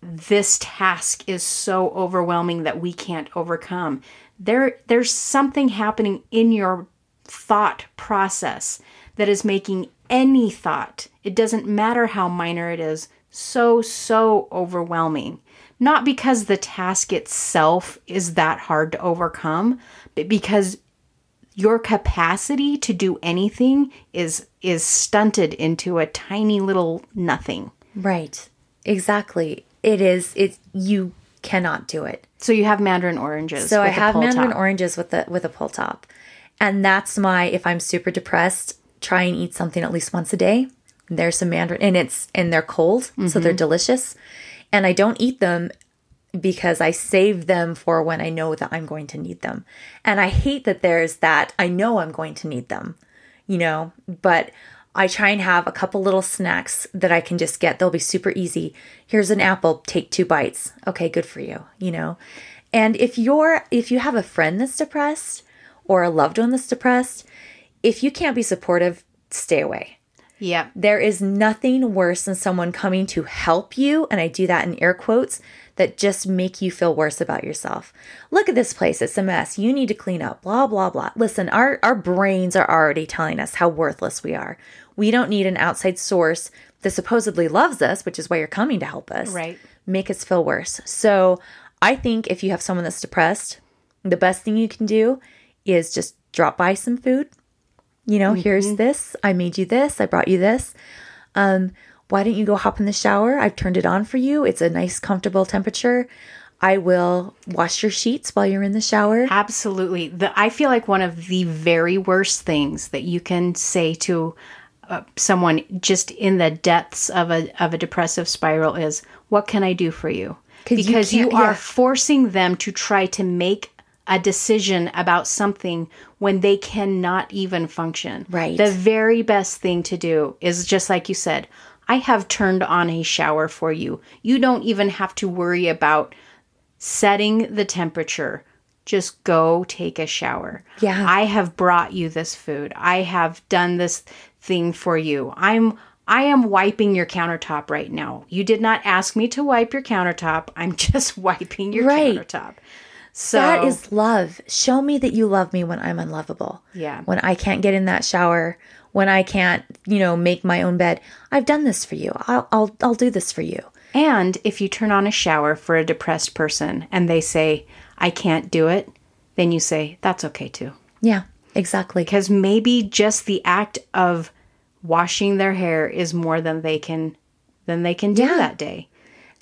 this task is so overwhelming that we can't overcome. There there's something happening in your thought process that is making any thought, it doesn't matter how minor it is, so so overwhelming. Not because the task itself is that hard to overcome, but because your capacity to do anything is is stunted into a tiny little nothing. right. Exactly. It is. It's you cannot do it. So you have mandarin oranges. So I have pull mandarin top. oranges with the with a pull top, and that's my if I'm super depressed, try and eat something at least once a day. There's some mandarin, and it's and they're cold, so Mm-hmm. they're delicious. And I don't eat them because I save them for when I know that I'm going to need them. And I hate that there's that I know I'm going to need them, you know, but I try and have a couple little snacks that I can just get. They'll be super easy. Here's an apple, take two bites. Okay, good for you, you know. And if you're if you have a friend that's depressed or a loved one that's depressed, if you can't be supportive, stay away. Yep. There is nothing worse than someone coming to help you, and I do that in air quotes, that just make you feel worse about yourself. Look at this place, it's a mess. You need to clean up, blah, blah, blah. Listen, our, our brains are already telling us how worthless we are. We don't need an outside source that supposedly loves us, which is why you're coming to help us, Right. make us feel worse. So I think if you have someone that's depressed, the best thing you can do is just drop by some food, you know, here's this. I made you this. I brought you this. Um, why don't you go hop in the shower? I've turned it on for you. It's a nice, comfortable temperature. I will wash your sheets while you're in the shower. Absolutely. The, I feel like one of the very worst things that you can say to uh, someone just in the depths of a of a depressive spiral is, "What can I do for you Because you, can't- are yeah. forcing them to try to make a decision about something when they cannot even function. Right. The very best thing to do is just like you said, I have turned on a shower for you. You don't even have to worry about setting the temperature. Just go take a shower. Yeah. I have brought you this food. I have done this thing for you. I'm I am wiping your countertop right now. You did not ask me to wipe your countertop. I'm just wiping your Right. countertop. So That is love. Show me that you love me when I'm unlovable. Yeah. When I can't get in that shower, when I can't, you know, make my own bed. I've done this for you. I'll I'll I'll do this for you. And if you turn on a shower for a depressed person and they say, I can't do it, then you say, that's okay too. Yeah, exactly. Because maybe just the act of washing their hair is more than they can than they can do Yeah. that day.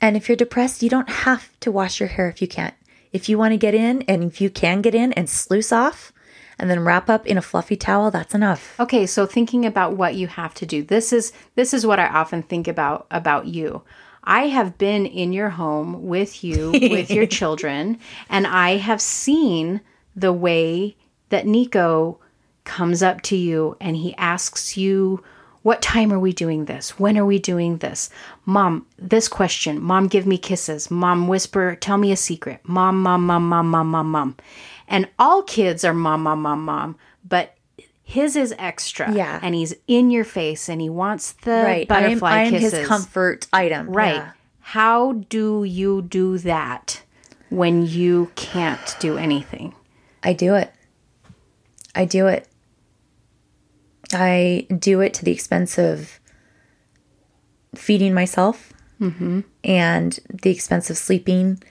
And if you're depressed, you don't have to wash your hair if you can't. If you want to get in and if you can get in and sluice off and then wrap up in a fluffy towel, that's enough. Okay, so thinking about what you have to do. This is this is what I often think about about you. I have been in your home with you with your children and I have seen the way that Nico comes up to you and he asks you what time are we doing this? When are we doing this? Mom, this question. Mom, give me kisses. Mom, whisper, tell me a secret. Mom, mom, mom, mom, mom, mom, mom. And all kids are mom, mom, mom, mom, but his is extra. Yeah. And he's in your face and he wants the Right. I am, butterfly I am kisses. his comfort item. Right. Yeah. How do you do that when you can't do anything? I do it. I do it. I do it to the expense of feeding myself and the expense of sleeping.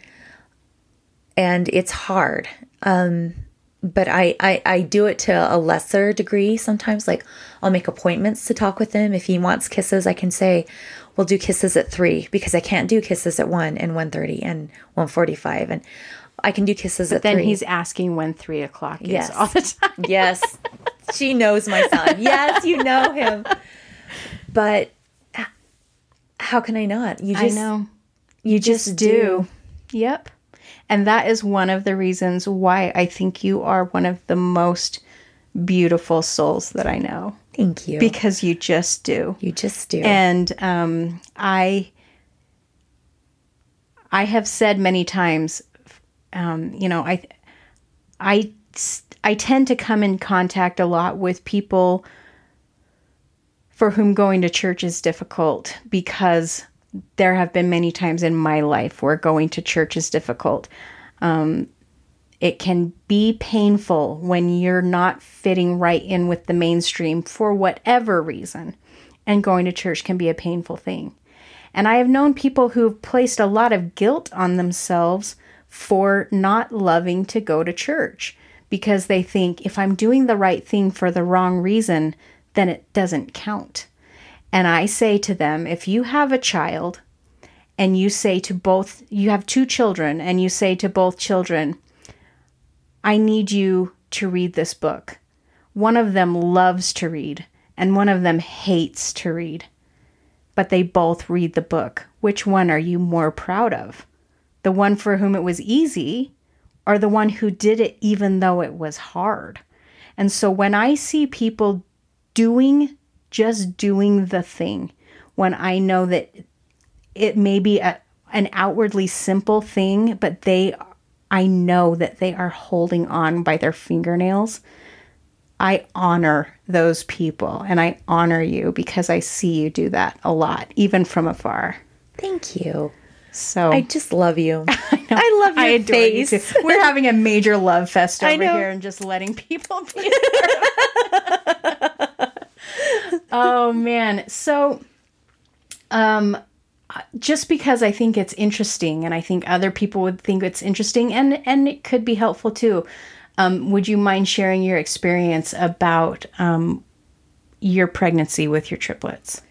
And it's hard. Um, but I, I, I do it to a lesser degree sometimes. Like I'll make appointments to talk with him. If he wants kisses, I can say, we'll do kisses at three because I can't do kisses at one and 1.30 and 1.45. And I can do kisses at Then three. he's asking when three o'clock is Yes. all the time. Yes. she knows my son. Yes, you know him. But how can I not? You I just know. you just, do. Yep. And that is one of the reasons why I think you are one of the most beautiful souls that I know Thank you. because you just do. you just do. And um, I, I have said many times, um, you know, I, I, I tend to come in contact a lot with people for whom going to church is difficult because there have been many times in my life where going to church is difficult. Um, it can be painful when you're not fitting right in with the mainstream for whatever reason. And going to church can be a painful thing. And I have known people who've placed a lot of guilt on themselves for not loving to go to church because they think if I'm doing the right thing for the wrong reason, then it doesn't count. And I say to them, if you have a child and you say to both, you have two children, and you say to both children, I need you to read this book. One of them loves to read, and one of them hates to read. But they both read the book. Which one are you more proud of? The one for whom it was easy, or the one who did it even though it was hard? And so when I see people doing, just doing the thing, when I know that it may be a, an outwardly simple thing, but they, I know that they are holding on by their fingernails. I honor those people and I honor you because I see you do that a lot, even from afar. Thank you. So I just love you. I, love your I you face. too. We're having a major love fest I over here and just letting people be. oh man. So um just because I think it's interesting and I think other people would think it's interesting and and it could be helpful too. Um, would you mind sharing your experience about um, your pregnancy with your triplets?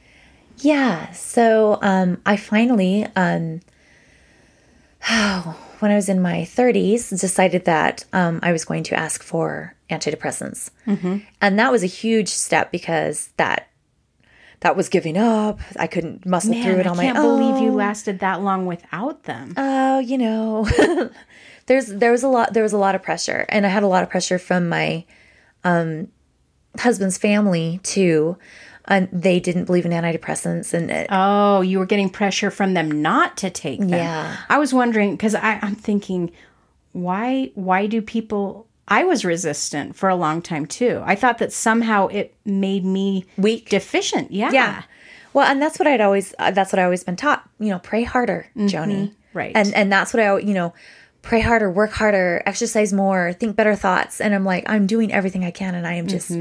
Yeah. So um, I finally, um, when I was in my 30s, decided that um, I was going to ask for antidepressants, mm-hmm. and that was a huge step because that that was giving up. I couldn't muscle Man, through it on my own. I can't believe you lasted that long without them. Oh, you know, there's there was a lot there was a lot of pressure, and I had a lot of pressure from my um, husband's family too. And they didn't believe in antidepressants, and it, Oh, you were getting pressure from them not to take them. Yeah. I was wondering because I'm thinking, why why do people I was resistant for a long time too. I thought that somehow it made me Weak. Deficient. Yeah. Yeah. Well, and that's what I'd always uh, that's what I always been taught. You know, pray harder, Joni. Right. And and that's what I you know, pray harder, work harder, exercise more, think better thoughts. And I'm like, I'm doing everything I can, and I am just,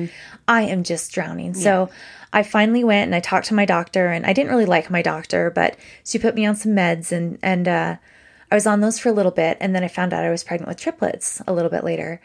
I am just drowning. So I finally went and I talked to my doctor, and I didn't really like my doctor, but she put me on some meds, and and uh, I was on those for a little bit, and then I found out I was pregnant with triplets a little bit later,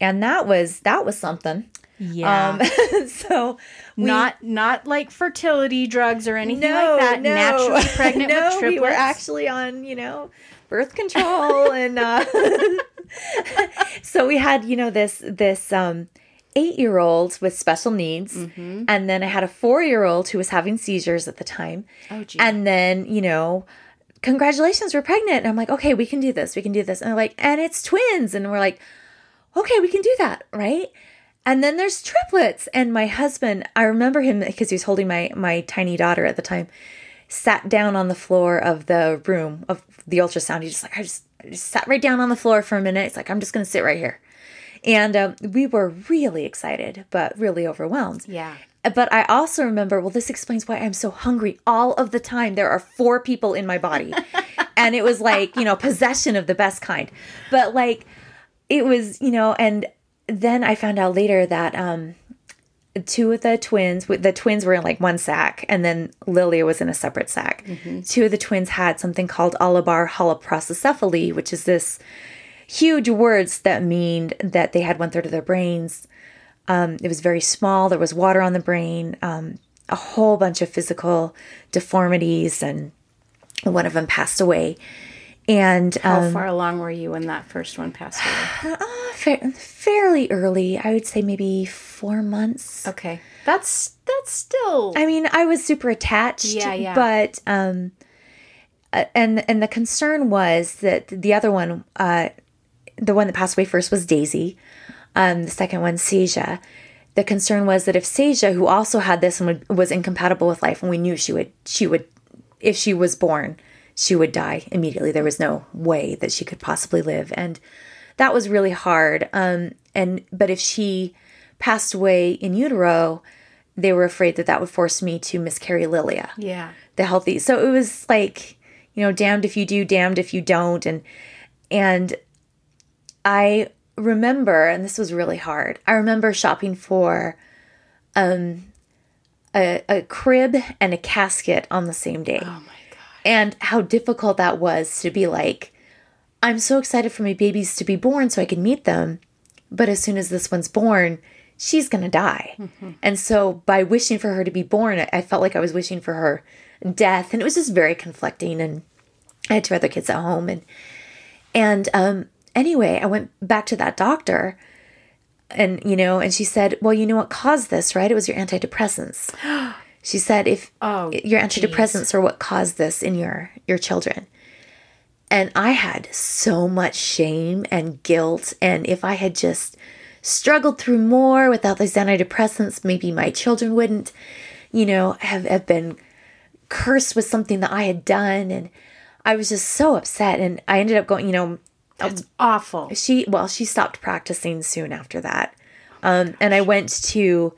and that was that was something. Yeah. Um, so we, not not like fertility drugs or anything like that. No, Naturally pregnant no, with triplets. we were actually on, you know, birth control and uh so we had, you know, this this um 8-year-old with special needs Mm-hmm. and then I had a 4-year-old who was having seizures at the time. Oh, gee. And then, you know, congratulations, we're pregnant. And I'm like, "Okay, we can do this. We can do this." And they're like, "And it's twins." And we're like, "Okay, we can do that." Right? And then there's triplets. And my husband, I remember him because he was holding my my tiny daughter at the time, sat down on the floor of the room of the ultrasound. He just like I just, I just sat right down on the floor for a minute. It's like I'm just gonna sit right here. And um, we were really excited, but really overwhelmed. Yeah. But I also remember, well, this explains why I'm so hungry all of the time. There are four people in my body. and it was like, you know, possession of the best kind. But like, it was, you know, and then I found out later that um, two of the twins, the twins were in like one sack, and then Lilia was in a separate sack. Two of the twins had something called Alobar holoprosencephaly, which is this huge words that mean that they had one third of their brains. Um, it was very small. There was water on the brain, um, a whole bunch of physical deformities, and one of them passed away. And How um, far along were you when that first one passed away? fa- fairly early, I would say maybe four months. Okay. That's that's still I mean, I was super attached. Yeah, yeah. But um, uh, and and the concern was that the other one, uh, the one that passed away first was Daisy. Um, the second one, Seja. The concern was that if Seja, who also had this and would, was incompatible with life, and we knew she would, she would, if she was born, she would die immediately. There was no way that she could possibly live, and that was really hard. Um, and but if she passed away in utero, they were afraid that that would force me to miscarry Lilia yeah. the healthy. So it was like, you know, damned if you do, damned if you don't. And and I remember, and this was really hard. I remember shopping for um a, a crib and a casket on the same day. Oh my god. And how difficult that was to be like, I'm so excited for my babies to be born so I can meet them. But as soon as this one's born, she's going to die. And so by wishing for her to be born, I- I felt like I was wishing for her death. And it was just very conflicting. And I had two other kids at home. And, and, um, anyway, I went back to that doctor and, you know, and she said, well, you know what caused this, right? It was your antidepressants. She said, if Oh, your antidepressants are what caused this in your your children. And I had so much shame and guilt. And if I had just struggled through more without these antidepressants, maybe my children wouldn't, you know, have, have been cursed with something that I had done. And I was just so upset. And I ended up going, you know, That's awful. she well she stopped practicing soon after that um, and i went to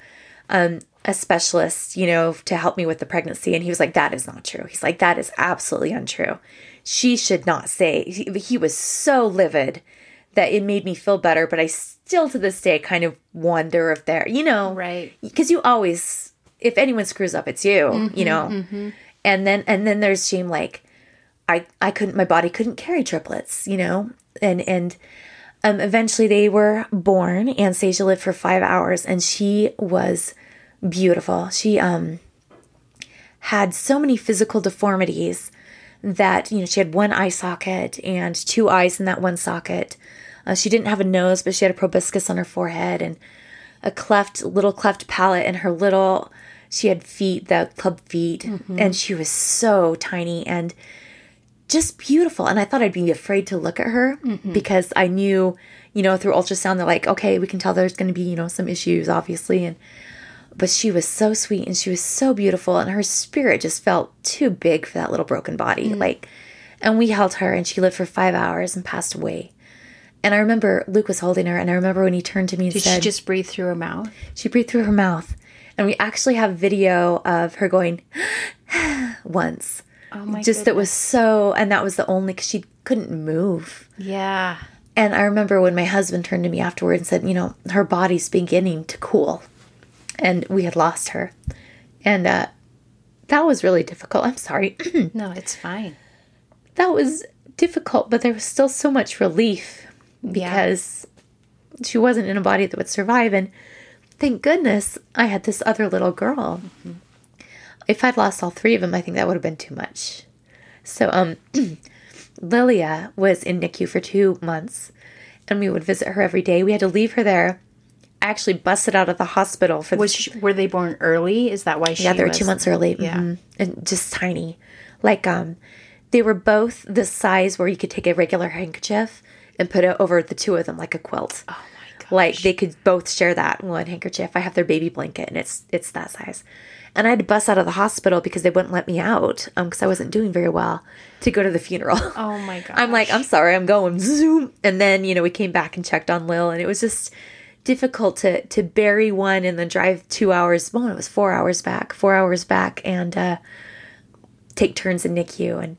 um, a specialist you know to help me with the pregnancy. And he was like that is not true. He's like that is absolutely untrue. She should not say he, he was so livid that it made me feel better but i still to this day kind of wonder if they're you know Right. because you always if anyone screws up it's you you know? and then and then there's shame like I I couldn't my body couldn't carry triplets, you know, and and um, eventually they were born. and Seja lived for five hours, and she was beautiful. She um had so many physical deformities that, you know, she had one eye socket and two eyes in that one socket. Uh, she didn't have a nose, but she had a proboscis on her forehead and a cleft, little cleft palate, and her little, she had feet, the club feet, and she was so tiny and just beautiful. And I thought I'd be afraid to look at her because I knew, you know, through ultrasound, they're like, okay, we can tell there's going to be, you know, some issues, obviously. And, but she was so sweet and she was so beautiful and her spirit just felt too big for that little broken body. Mm. Like, and we held her and she lived for five hours and passed away. And I remember Luke was holding her, and I remember when he turned to me and Did said, she just breathe through her mouth? she breathed through her mouth. And we actually have video of her going once. Oh my Just that was so, and that was the only, because she couldn't move. Yeah. And I remember when my husband turned to me afterward and said, you know, her body's beginning to cool. And we had lost her. And uh, that was really difficult. I'm sorry. No, it's fine. that was difficult, but there was still so much relief because she wasn't in a body that would survive. And thank goodness I had this other little girl. If I'd lost all three of them, I think that would have been too much. So, um, Lilia was in NICU for two months, and we would visit her every day. We had to leave her there. I actually busted out of the hospital for the Was she, were they born early? Is that why she yeah, they were was- two months early. Yeah. mhm, And just tiny. Like um they were both the size where you could take a regular handkerchief and put it over the two of them like a quilt. Oh my god. Like they could both share that one handkerchief. I have their baby blanket and it's it's that size. And I had to bust out of the hospital because they wouldn't let me out um because I wasn't doing very well to go to the funeral. Oh my god. I'm like, I'm sorry, I'm going zoom. And then, you know, we came back and checked on Lil and it was just difficult to to bury one and then drive two hours. Well, it was four hours back, four hours back and uh take turns in NICU and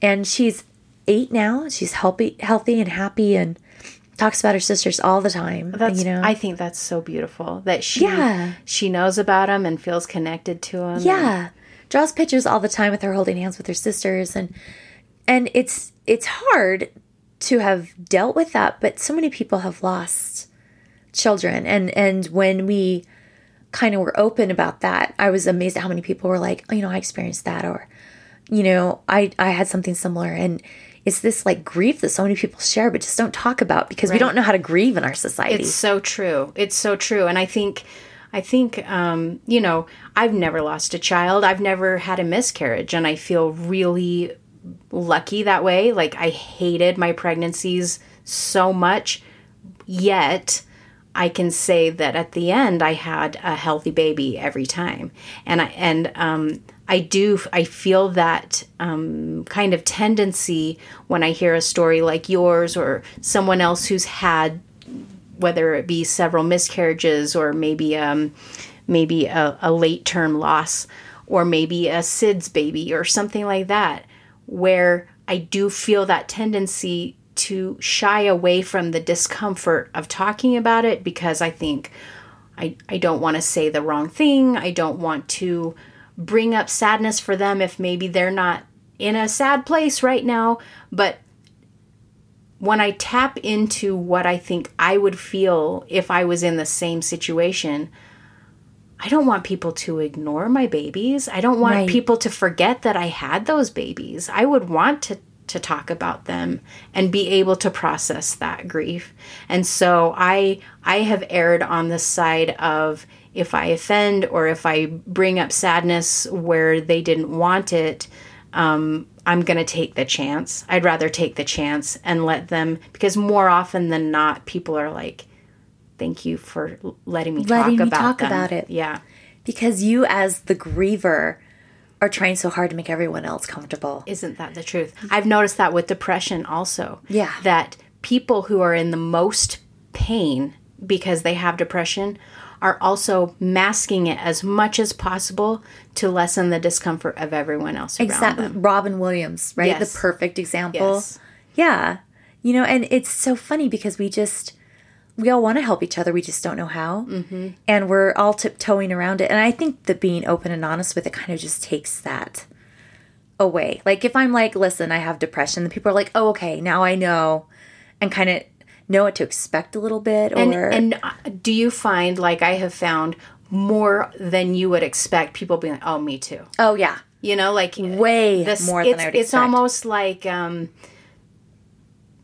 and she's eight now. She's healthy healthy and happy and talks about her sisters all the time. That's, you know. I think that's so beautiful that she Yeah. she knows about them and feels connected to them. Yeah. Draws pictures all the time with her holding hands with her sisters and and it's it's hard to have dealt with that, but so many people have lost children and and when we kind of were open about that, I was amazed at how many people were like, oh, you know, I experienced that or you know, I I had something similar and it's this like grief that so many people share but just don't talk about because we don't know how to grieve in our society. It's so true. It's so true. And I think I think um, you know, I've never lost a child. I've never had a miscarriage and I feel really lucky that way. Like I hated my pregnancies so much, yet I can say that at the end I had a healthy baby every time. And I and um I do I feel that um, kind of tendency when I hear a story like yours or someone else who's had whether it be several miscarriages or maybe um, maybe a, a late term loss or maybe a SIDS baby or something like that, where I do feel that tendency to shy away from the discomfort of talking about it because I think I, I don't want to say the wrong thing. I don't want to bring up sadness for them if maybe they're not in a sad place right now. But when I tap into what I think I would feel if I was in the same situation, I don't want people to ignore my babies. I don't want Right. people to forget that I had those babies. I would want to to talk about them and be able to process that grief. And so I I have erred on the side of if I offend or if I bring up sadness where they didn't want it, um, I'm going to take the chance. I'd rather take the chance and let them, because more often than not, people are like, thank you for letting me Letting talk me about talk them." about it. Yeah. because you as the griever are trying so hard to make everyone else comfortable. Isn't that the truth? I've noticed that with depression also. Yeah. That people who are in the most pain because they have depression are also masking it as much as possible to lessen the discomfort of everyone else around Exactly. them. Robin Williams, right? Yes. The perfect example. Yes. Yeah. You know, and it's so funny because we just, we all want to help each other. We just don't know how. Mm-hmm. And we're all tiptoeing around it. And I think that being open and honest with it kind of just takes that away. Like if I'm like, listen, I have depression, the people are like, oh, okay, now I know. And kind of know what to expect a little bit. Or, And and uh, do you find like I have found more than you would expect people being like, oh, me too. Oh yeah. You know, like Way this, more it's, than I would It's expect. almost like um,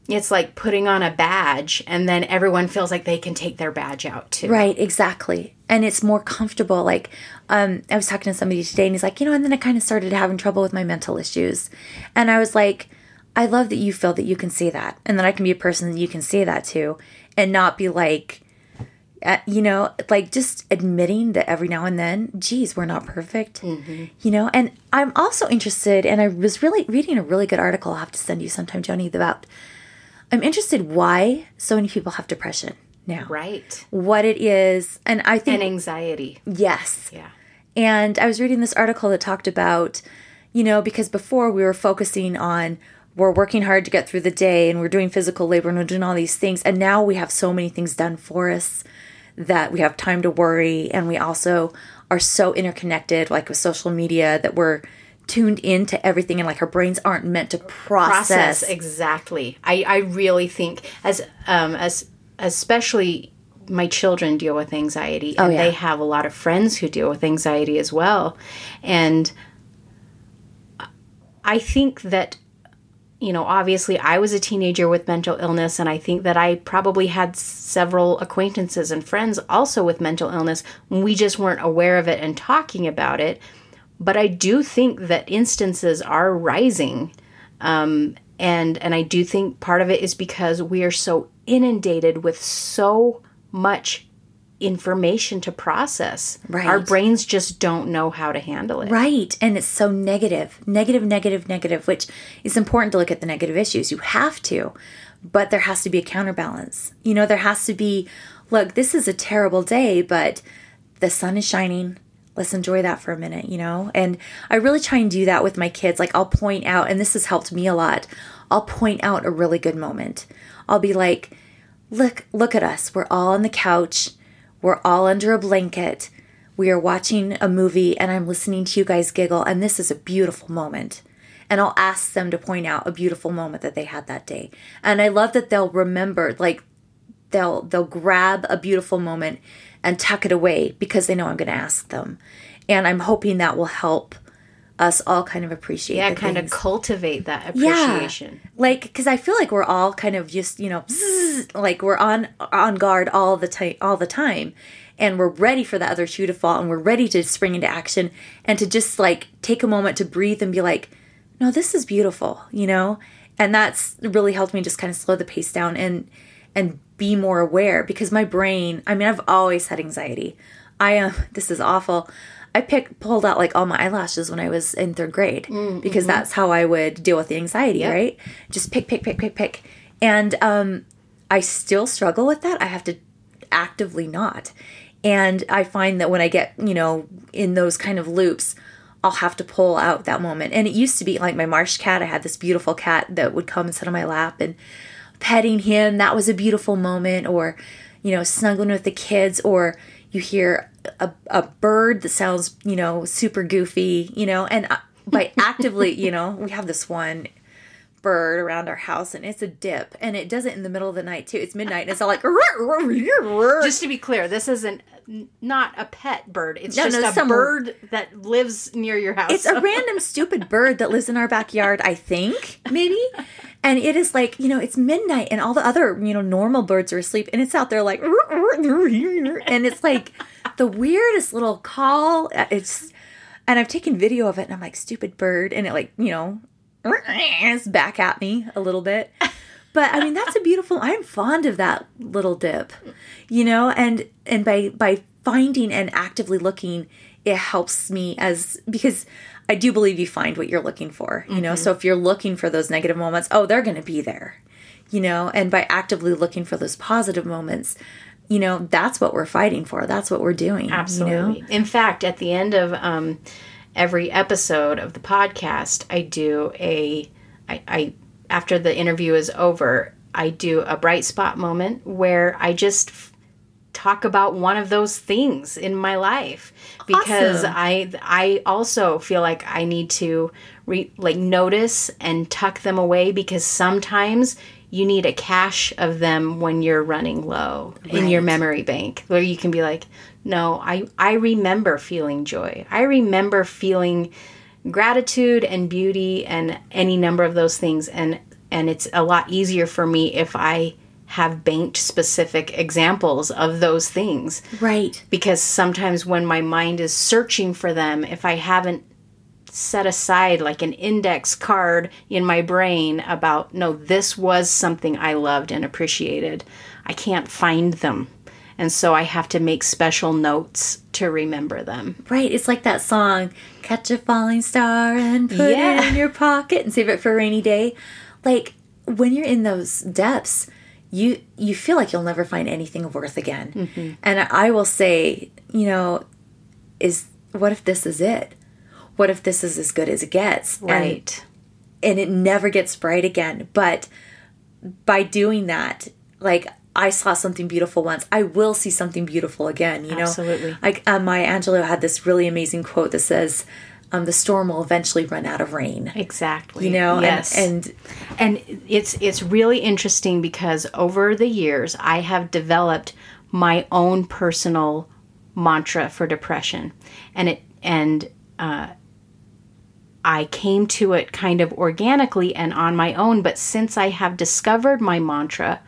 it's like putting on a badge, and then everyone feels like they can take their badge out too. Right, exactly. And it's more comfortable. Like, um, I was talking to somebody today and he's like, you know, and then I kind of started having trouble with my mental issues. And I was like, I love that you feel that you can say that and that I can be a person that you can say that to and not be like, uh, you know, like just admitting that every now and then, geez, we're not perfect, you know. And I'm also interested, and I was really reading a really good article. I'll have to send you sometime, Joni, about. I'm interested why so many people have depression now, Right. what it is, and I think And anxiety. yes, Yeah. and I was reading this article that talked about, you know, because before we were focusing on we're working hard to get through the day and we're doing physical labor and we're doing all these things. And now we have so many things done for us that we have time to worry. And we also are so interconnected, like with social media, that we're tuned into everything and like our brains aren't meant to process. process exactly i i really think as um as especially my children deal with anxiety and Oh, yeah. they have a lot of friends who deal with anxiety as well and i think that you know obviously i was a teenager with mental illness and i think that i probably had several acquaintances and friends also with mental illness we just weren't aware of it and talking about it but I do think that instances are rising, um, and and I do think part of it is because we are so inundated with so much information to process. Right. Our brains just don't know how to handle it. Right. And it's so negative, negative, negative, negative, which is important to look at the negative issues. You have to, but there has to be a counterbalance. You know, there has to be, look, this is a terrible day, but the sun is shining. Let's enjoy that for a minute, you know? And I really try and do that with my kids. Like, I'll point out, and this has helped me a lot, I'll point out a really good moment. I'll be like, look, look at us. We're all on the couch. We're all under a blanket. We are watching a movie and I'm listening to you guys giggle, and this is a beautiful moment. And I'll ask them to point out a beautiful moment that they had that day. And I love that they'll remember, like they'll they'll grab a beautiful moment and tuck it away because they know I'm going to ask them. And I'm hoping that will help us all kind of appreciate Yeah, kind of cultivate that appreciation Yeah. like because I feel like we're all kind of just you know zzz, like we're on on guard all the time all the time and we're ready for the other shoe to fall and we're ready to spring into action and to just like take a moment to breathe and be like no this is beautiful you know and that's really helped me just kind of slow the pace down and and be more aware because my brain i mean i've always had anxiety. I am um, this is awful. I picked pulled out like all my eyelashes when i was in third grade mm, because mm-hmm. that's how i would deal with the anxiety right? Just pick pick pick pick pick. And um i still struggle with that. I have to actively not. And i find that when i get you know in those kind of loops I'll have to pull out that moment. And it used to be like my marsh cat. I had this beautiful cat that would come and sit on my lap and petting him. That was a beautiful moment. Or, you know, snuggling with the kids. Or you hear a, a bird that sounds, you know, super goofy, you know, and uh, by actively, you know, we have this one bird around our house and it's a dip and it does it in the middle of the night too. It's midnight and it's all like Just to be clear, this isn't not a pet bird. It's No, just no, a some- bird that lives near your house. It's a random stupid bird that lives in our backyard, I think, maybe. And it is like, you know, it's midnight and all the other, you know, normal birds are asleep and it's out there like and it's like the weirdest little call. It's and I've taken video of it and I'm like, stupid bird, and it like, you know, back at me a little bit. But I mean, that's a beautiful I'm fond of that little dip. You know, and and by by finding and actively looking, it helps me as because I do believe you find what you're looking for, you know. So if you're looking for those negative moments, oh, they're going to be there. You know, and by actively looking for those positive moments, you know, that's what we're fighting for. That's what we're doing. Absolutely. You know? In fact, at the end of um, every episode of the podcast, I do a, I, I, after the interview is over, I do a bright spot moment where I just f- talk about one of those things in my life because Awesome. I, I also feel like I need to re, like notice and tuck them away because sometimes you need a cache of them when you're running low in your memory bank where you can be like no i i remember feeling joy. I remember feeling gratitude and beauty and any number of those things. And and it's a lot easier for me if i have banked specific examples of those things. Right. because sometimes when my mind is searching for them if i haven't set aside like an index card in my brain about no this was something i loved and appreciated i can't find them and so i have to make special notes to remember them Right. It's like that song, Catch a Falling Star and put Yeah. it in your pocket and save it for a rainy day. Like when you're in those depths, you you feel like you'll never find anything of worth again. Mm-hmm. And I will say, you know, is what if this is it? What if this is as good as it gets? And- right and it never gets bright again. But by doing that, like I saw something beautiful once, I will see something beautiful again. You know, Absolutely. Like Maya Angelou had this really amazing quote that says, um, "The storm will eventually run out of rain." exactly You know, yes and, and and it's it's really interesting because over the years I have developed my own personal mantra for depression, and it and uh, I came to it kind of organically and on my own. But since I have discovered my mantra,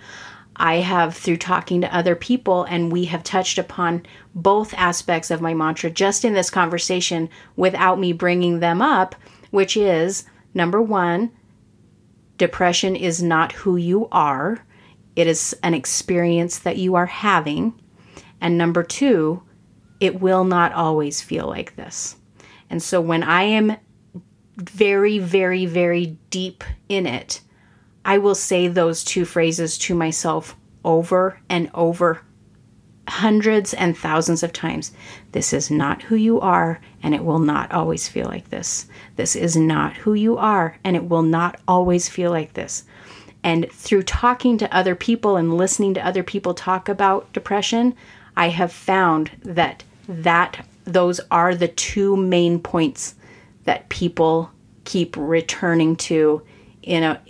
I have through talking to other people, and we have touched upon both aspects of my mantra just in this conversation without me bringing them up, which is number one, depression is not who you are, it is an experience that you are having. And number two, it will not always feel like this. And so when I am very, very, very deep in it, I will say those two phrases to myself over and over hundreds and thousands of times. This is not who you are, and it will not always feel like this. This is not who you are, and it will not always feel like this. And through talking to other people and listening to other people talk about depression, I have found that that those are the two main points that people keep returning to in a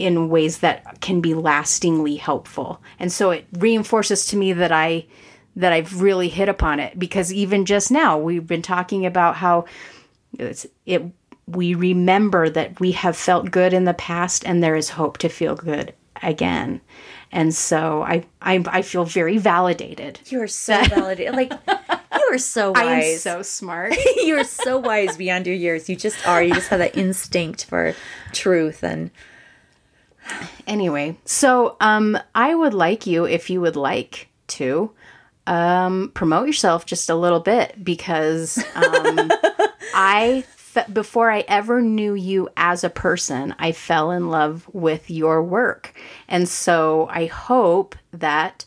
in ways that can be lastingly helpful. And so it reinforces to me that I that I've really hit upon it because even just now we've been talking about how it's it we remember that we have felt good in the past and there is hope to feel good again. And so I I, I feel very validated. you are so validated. Like you are so wise. I am so smart. you are so wise beyond your years. You just are. You just have that instinct for truth and anyway, so um, I would like you, if you would like to, um, promote yourself just a little bit because um, I, fe- before I ever knew you as a person, I fell in love with your work, and so I hope that,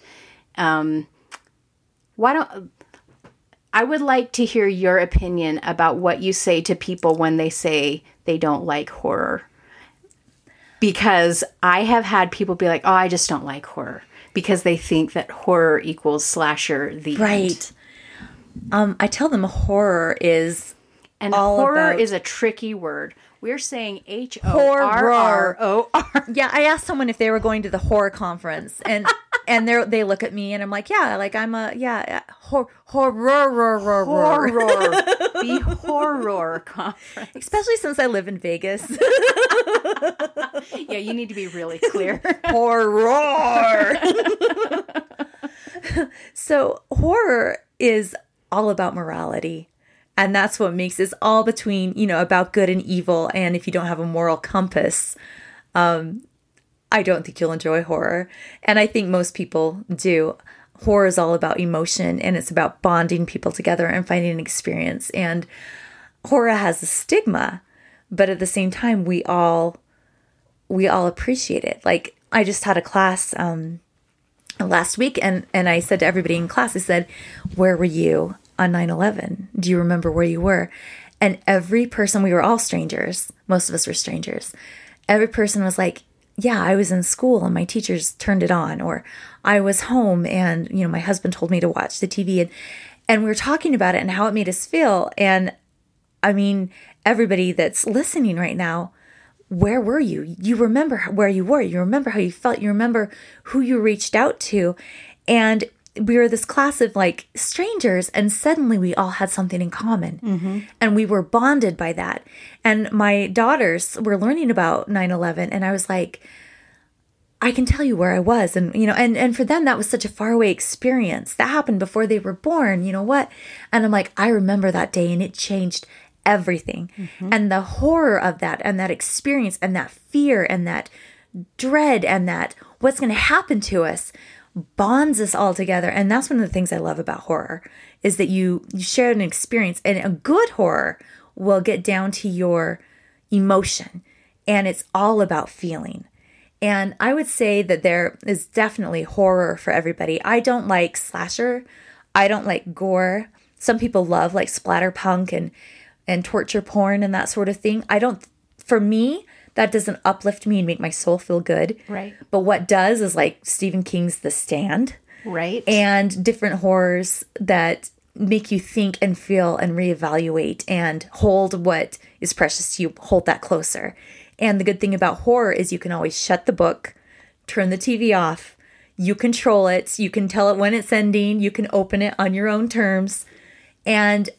um, why don't. I would like to hear your opinion about what you say to people when they say they don't like horror because I have had people be like, "Oh, I just don't like horror," because they think that horror equals slasher. The end. right. Um, I tell them horror is and horror about- is a tricky word. We're saying H O R R O R. Yeah, I asked someone if they were going to the horror conference, and and they they look at me, and I'm like, yeah, like I'm a yeah hor- horror horror Horror, the horror conference. especially since I live in Vegas. Yeah, you need to be really clear. horror. so horror is all about morality. And that's what makes this all between, you know, about good and evil. And if you don't have a moral compass, um, I don't think you'll enjoy horror. And I think most people do. Horror is all about emotion and it's about bonding people together and finding an experience. And horror has a stigma, but at the same time, we all we all appreciate it. Like I just had a class um last week and and I said to everybody in class I said, "Where were you on 9/11? Do you remember where you were?" And every person we were all strangers. Most of us were strangers. Every person was like, "Yeah, I was in school and my teachers turned it on," or "I was home and, you know, my husband told me to watch the TV." And and we were talking about it and how it made us feel and I mean, everybody that's listening right now, where were you? You remember where you were. You remember how you felt. You remember who you reached out to. And we were this class of like strangers, and suddenly we all had something in common. Mm-hmm. And we were bonded by that. And my daughters were learning about 9 11, and I was like, I can tell you where I was. And, you know, and, and for them, that was such a faraway experience. That happened before they were born. You know what? And I'm like, I remember that day and it changed everything. Mm-hmm. And the horror of that and that experience and that fear and that dread and that what's going to happen to us bonds us all together. And that's one of the things I love about horror is that you, you share an experience and a good horror will get down to your emotion and it's all about feeling. And I would say that there is definitely horror for everybody. I don't like slasher. I don't like gore. Some people love like splatterpunk and and torture porn and that sort of thing. I don't for me that doesn't uplift me and make my soul feel good. Right. But what does is like Stephen King's The Stand. Right. And different horrors that make you think and feel and reevaluate and hold what is precious to you, hold that closer. And the good thing about horror is you can always shut the book, turn the TV off, you control it, you can tell it when it's ending, you can open it on your own terms, and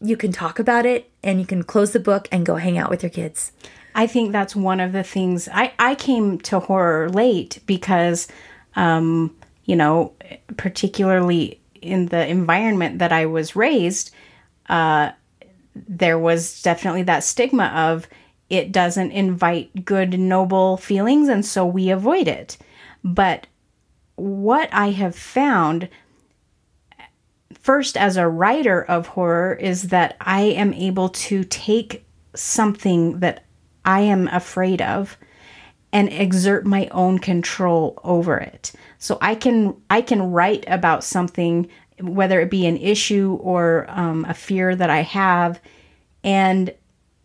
you can talk about it and you can close the book and go hang out with your kids. I think that's one of the things I, I came to horror late because, um, you know, particularly in the environment that I was raised, uh, there was definitely that stigma of it doesn't invite good, noble feelings, and so we avoid it. But what I have found, first as a writer of horror, is that I am able to take something that I am afraid of and exert my own control over it. So I can I can write about something, whether it be an issue or um, a fear that I have, and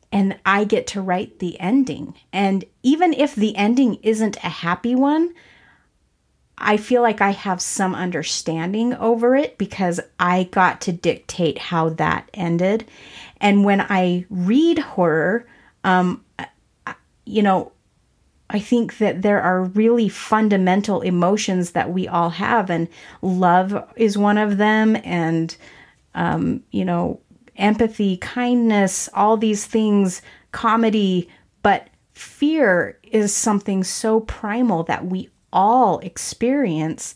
and I get to write the ending. And even if the ending isn't a happy one, I feel like I have some understanding over it because I got to dictate how that ended. And when I read horror, um, you know, I think that there are really fundamental emotions that we all have, and love is one of them, and, um, you know, empathy, kindness, all these things, comedy, but fear is something so primal that we all experience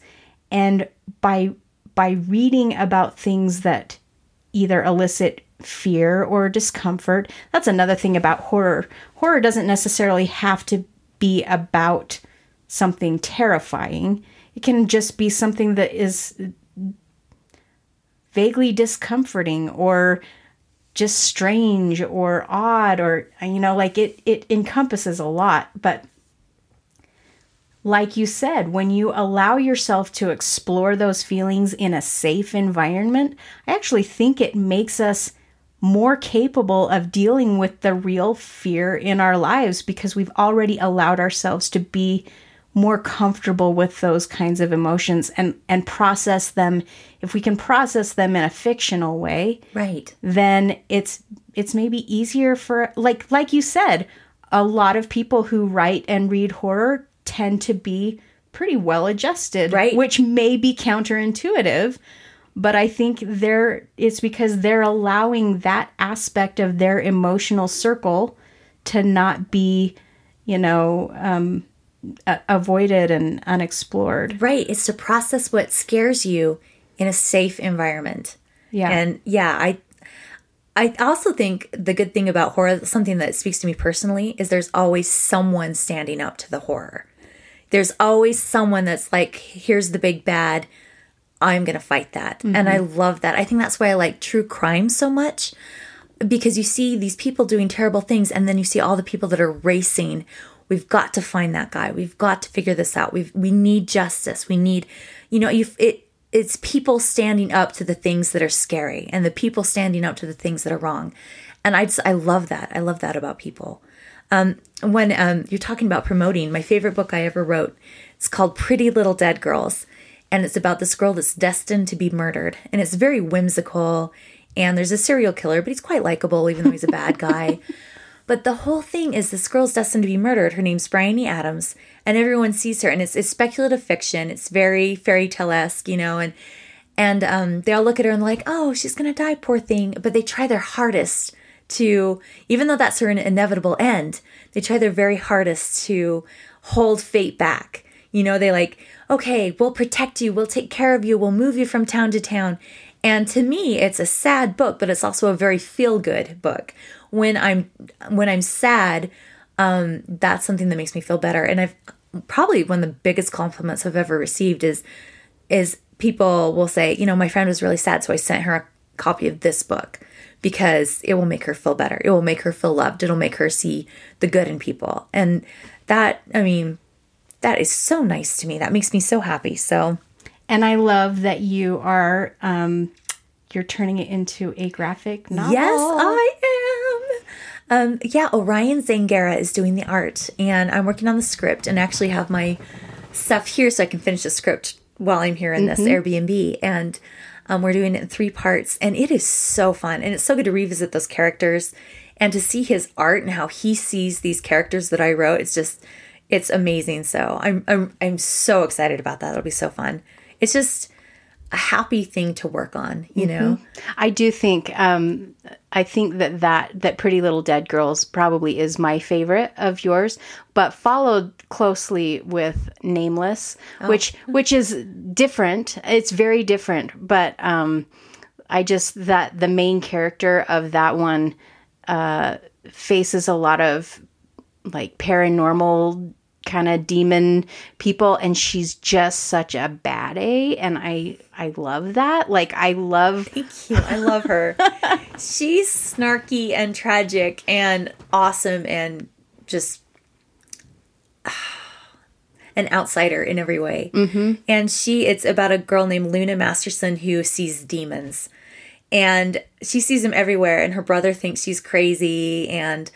and by by reading about things that either elicit fear or discomfort. That's another thing about horror. Horror doesn't necessarily have to be about something terrifying. It can just be something that is vaguely discomforting or just strange or odd or you know like it it encompasses a lot. But like you said when you allow yourself to explore those feelings in a safe environment i actually think it makes us more capable of dealing with the real fear in our lives because we've already allowed ourselves to be more comfortable with those kinds of emotions and and process them. If we can process them in a fictional way right. then it's it's maybe easier for like like you said a lot of people who write and read horror tend to be pretty well adjusted right. which may be counterintuitive but i think they're it's because they're allowing that aspect of their emotional circle to not be you know um uh, avoided and unexplored. Right. It's to process what scares you in a safe environment. Yeah. And yeah, I I also think the good thing about horror, something that speaks to me personally, is there's always someone standing up to the horror. There's always someone that's like, here's the big bad. I'm going to fight that. Mm-hmm. And I love that. I think that's why I like true crime so much because you see these people doing terrible things and then you see all the people that are racing We've got to find that guy. We've got to figure this out. We we need justice. We need, you know, you it it's people standing up to the things that are scary and the people standing up to the things that are wrong. And I just I love that. I love that about people. Um, when um, you're talking about promoting, my favorite book I ever wrote, it's called Pretty Little Dead Girls, and it's about this girl that's destined to be murdered, and it's very whimsical. And there's a serial killer, but he's quite likable, even though he's a bad guy. But the whole thing is this girl's destined to be murdered. Her name's Bryony Adams, and everyone sees her, and it's, it's speculative fiction. It's very fairy tale esque, you know, and and um, they all look at her and like, oh, she's gonna die, poor thing. But they try their hardest to, even though that's her inevitable end, they try their very hardest to hold fate back. You know, they like, okay, we'll protect you, we'll take care of you, we'll move you from town to town. And to me, it's a sad book, but it's also a very feel good book. When I'm when I'm sad, um, that's something that makes me feel better. And I've probably one of the biggest compliments I've ever received is is people will say, you know, my friend was really sad, so I sent her a copy of this book because it will make her feel better. It will make her feel loved. It'll make her see the good in people. And that, I mean, that is so nice to me. That makes me so happy. So, and I love that you are um you're turning it into a graphic novel. Yes, I am. Um, yeah, Orion Zangara is doing the art, and I'm working on the script, and actually have my stuff here so I can finish the script while I'm here in this mm-hmm. Airbnb. And um, we're doing it in three parts, and it is so fun. And it's so good to revisit those characters and to see his art and how he sees these characters that I wrote. It's just, it's amazing. So I'm, I'm, I'm so excited about that. It'll be so fun. It's just, a happy thing to work on you know mm-hmm. i do think um i think that that that pretty little dead girls probably is my favorite of yours but followed closely with nameless oh. which which is different it's very different but um i just that the main character of that one uh faces a lot of like paranormal kind of demon people and she's just such a bad A and I I love that. Like I love Thank you. I love her. she's snarky and tragic and awesome and just an outsider in every way. Mm-hmm. And she it's about a girl named Luna Masterson who sees demons. And she sees them everywhere and her brother thinks she's crazy and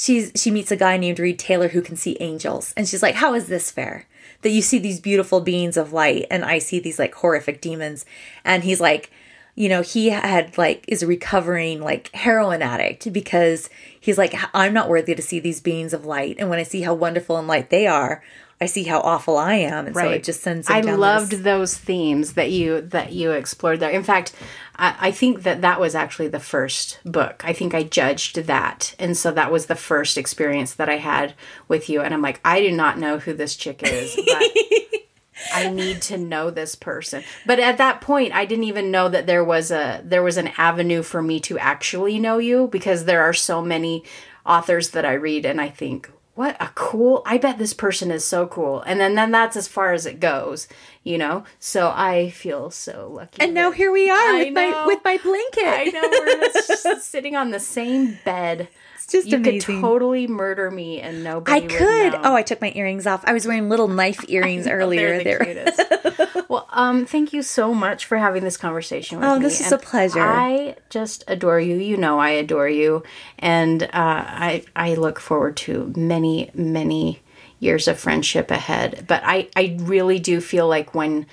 she's she meets a guy named Reed Taylor who can see angels, and she's like, "How is this fair? That you see these beautiful beings of light, and I see these like horrific demons?" And he's like, you know, he had like is a recovering like heroin addict because he's like, I'm not worthy to see these beings of light, and when I see how wonderful and light they are, I see how awful I am, and right. so it just sends. I loved this. those themes that you that you explored there. In fact, I, I, think that that was actually the first book. I think I judged that, and so that was the first experience that I had with you. And I'm like, I do not know who this chick is, but I need to know this person. But at that point, I didn't even know that there was a there was an avenue for me to actually know you because there are so many authors that I read, and I think, what a cool i bet this person is so cool and then then that's as far as it goes you know so i feel so lucky and now here we are I with know, my with my blanket i know we're just sitting on the same bed it's just you amazing. could totally murder me and nobody. I could. Oh, I took my earrings off. I was wearing little knife earrings earlier. The there. well, um, thank you so much for having this conversation with oh, me. Oh, this is and a pleasure. I just adore you. You know, I adore you, and uh, I I look forward to many many years of friendship ahead. But I I really do feel like when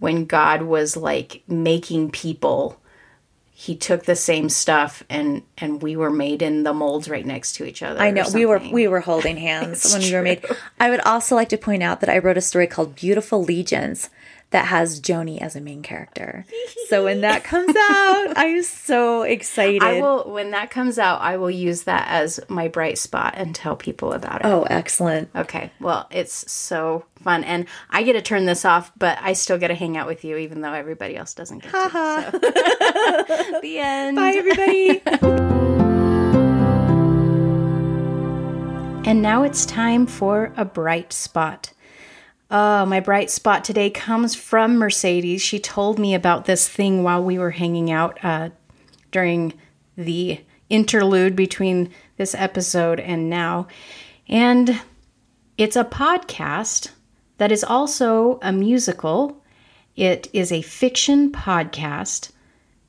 when God was like making people he took the same stuff and and we were made in the molds right next to each other. I know we were we were holding hands when true. we were made. I would also like to point out that I wrote a story called Beautiful Legions that has Joni as a main character. so when that comes out, I'm so excited. I will when that comes out, I will use that as my bright spot and tell people about it. Oh, excellent. Okay. Well, it's so fun and I get to turn this off, but I still get to hang out with you even though everybody else doesn't get to. So. the end. Bye everybody. and now it's time for a bright spot. Oh, my bright spot today comes from Mercedes. She told me about this thing while we were hanging out uh, during the interlude between this episode and now. And it's a podcast that is also a musical. It is a fiction podcast,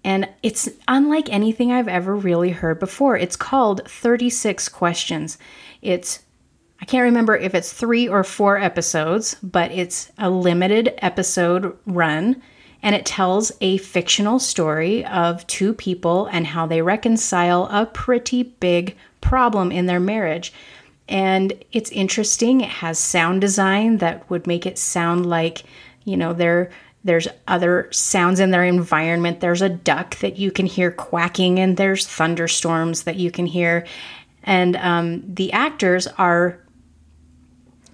and it's unlike anything I've ever really heard before. It's called 36 Questions. It's I can't remember if it's three or four episodes, but it's a limited episode run and it tells a fictional story of two people and how they reconcile a pretty big problem in their marriage. And it's interesting. It has sound design that would make it sound like, you know, they're there's other sounds in their environment. There's a duck that you can hear quacking, and there's thunderstorms that you can hear. And um, the actors are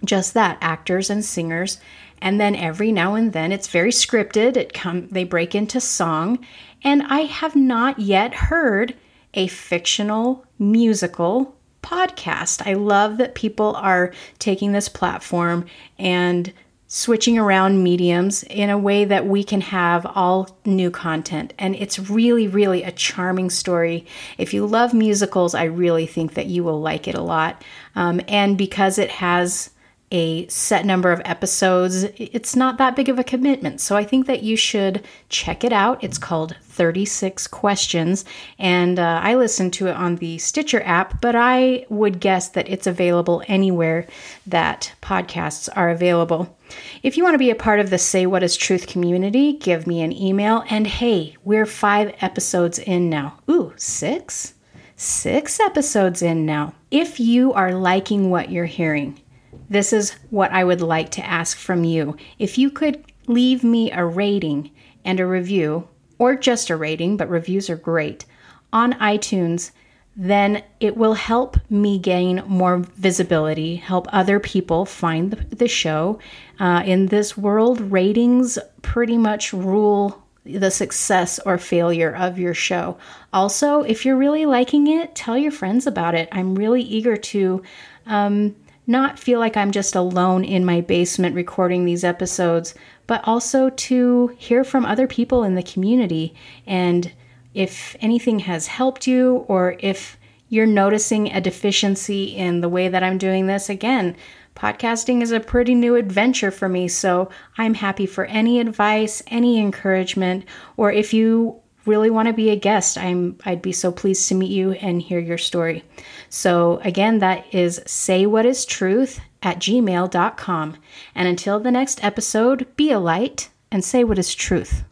just that actors and singers. And then every now and then it's very scripted. It come they break into song. And I have not yet heard a fictional musical podcast. I love that people are taking this platform and switching around mediums in a way that we can have all new content. And it's really, really a charming story. If you love musicals, I really think that you will like it a lot. Um, and because it has a set number of episodes, it's not that big of a commitment. So I think that you should check it out. It's called 36 Questions, and uh, I listened to it on the Stitcher app, but I would guess that it's available anywhere that podcasts are available. If you want to be a part of the Say What is Truth community, give me an email. And hey, we're five episodes in now. Ooh, six? Six episodes in now. If you are liking what you're hearing, this is what I would like to ask from you. If you could leave me a rating and a review, or just a rating, but reviews are great, on iTunes, then it will help me gain more visibility, help other people find the, show. Uh, in this world, ratings pretty much rule the success or failure of your show. Also, if you're really liking it, tell your friends about it. I'm really eager to um, not feel like I'm just alone in my basement recording these episodes, but also to hear from other people in the community. And if anything has helped you, or if you're noticing a deficiency in the way that I'm doing this, again, podcasting is a pretty new adventure for me. So I'm happy for any advice, any encouragement, or if you really want to be a guest, I'm I'd be so pleased to meet you and hear your story. So again, that is say what is truth at gmail.com. And until the next episode, be a light and say what is truth.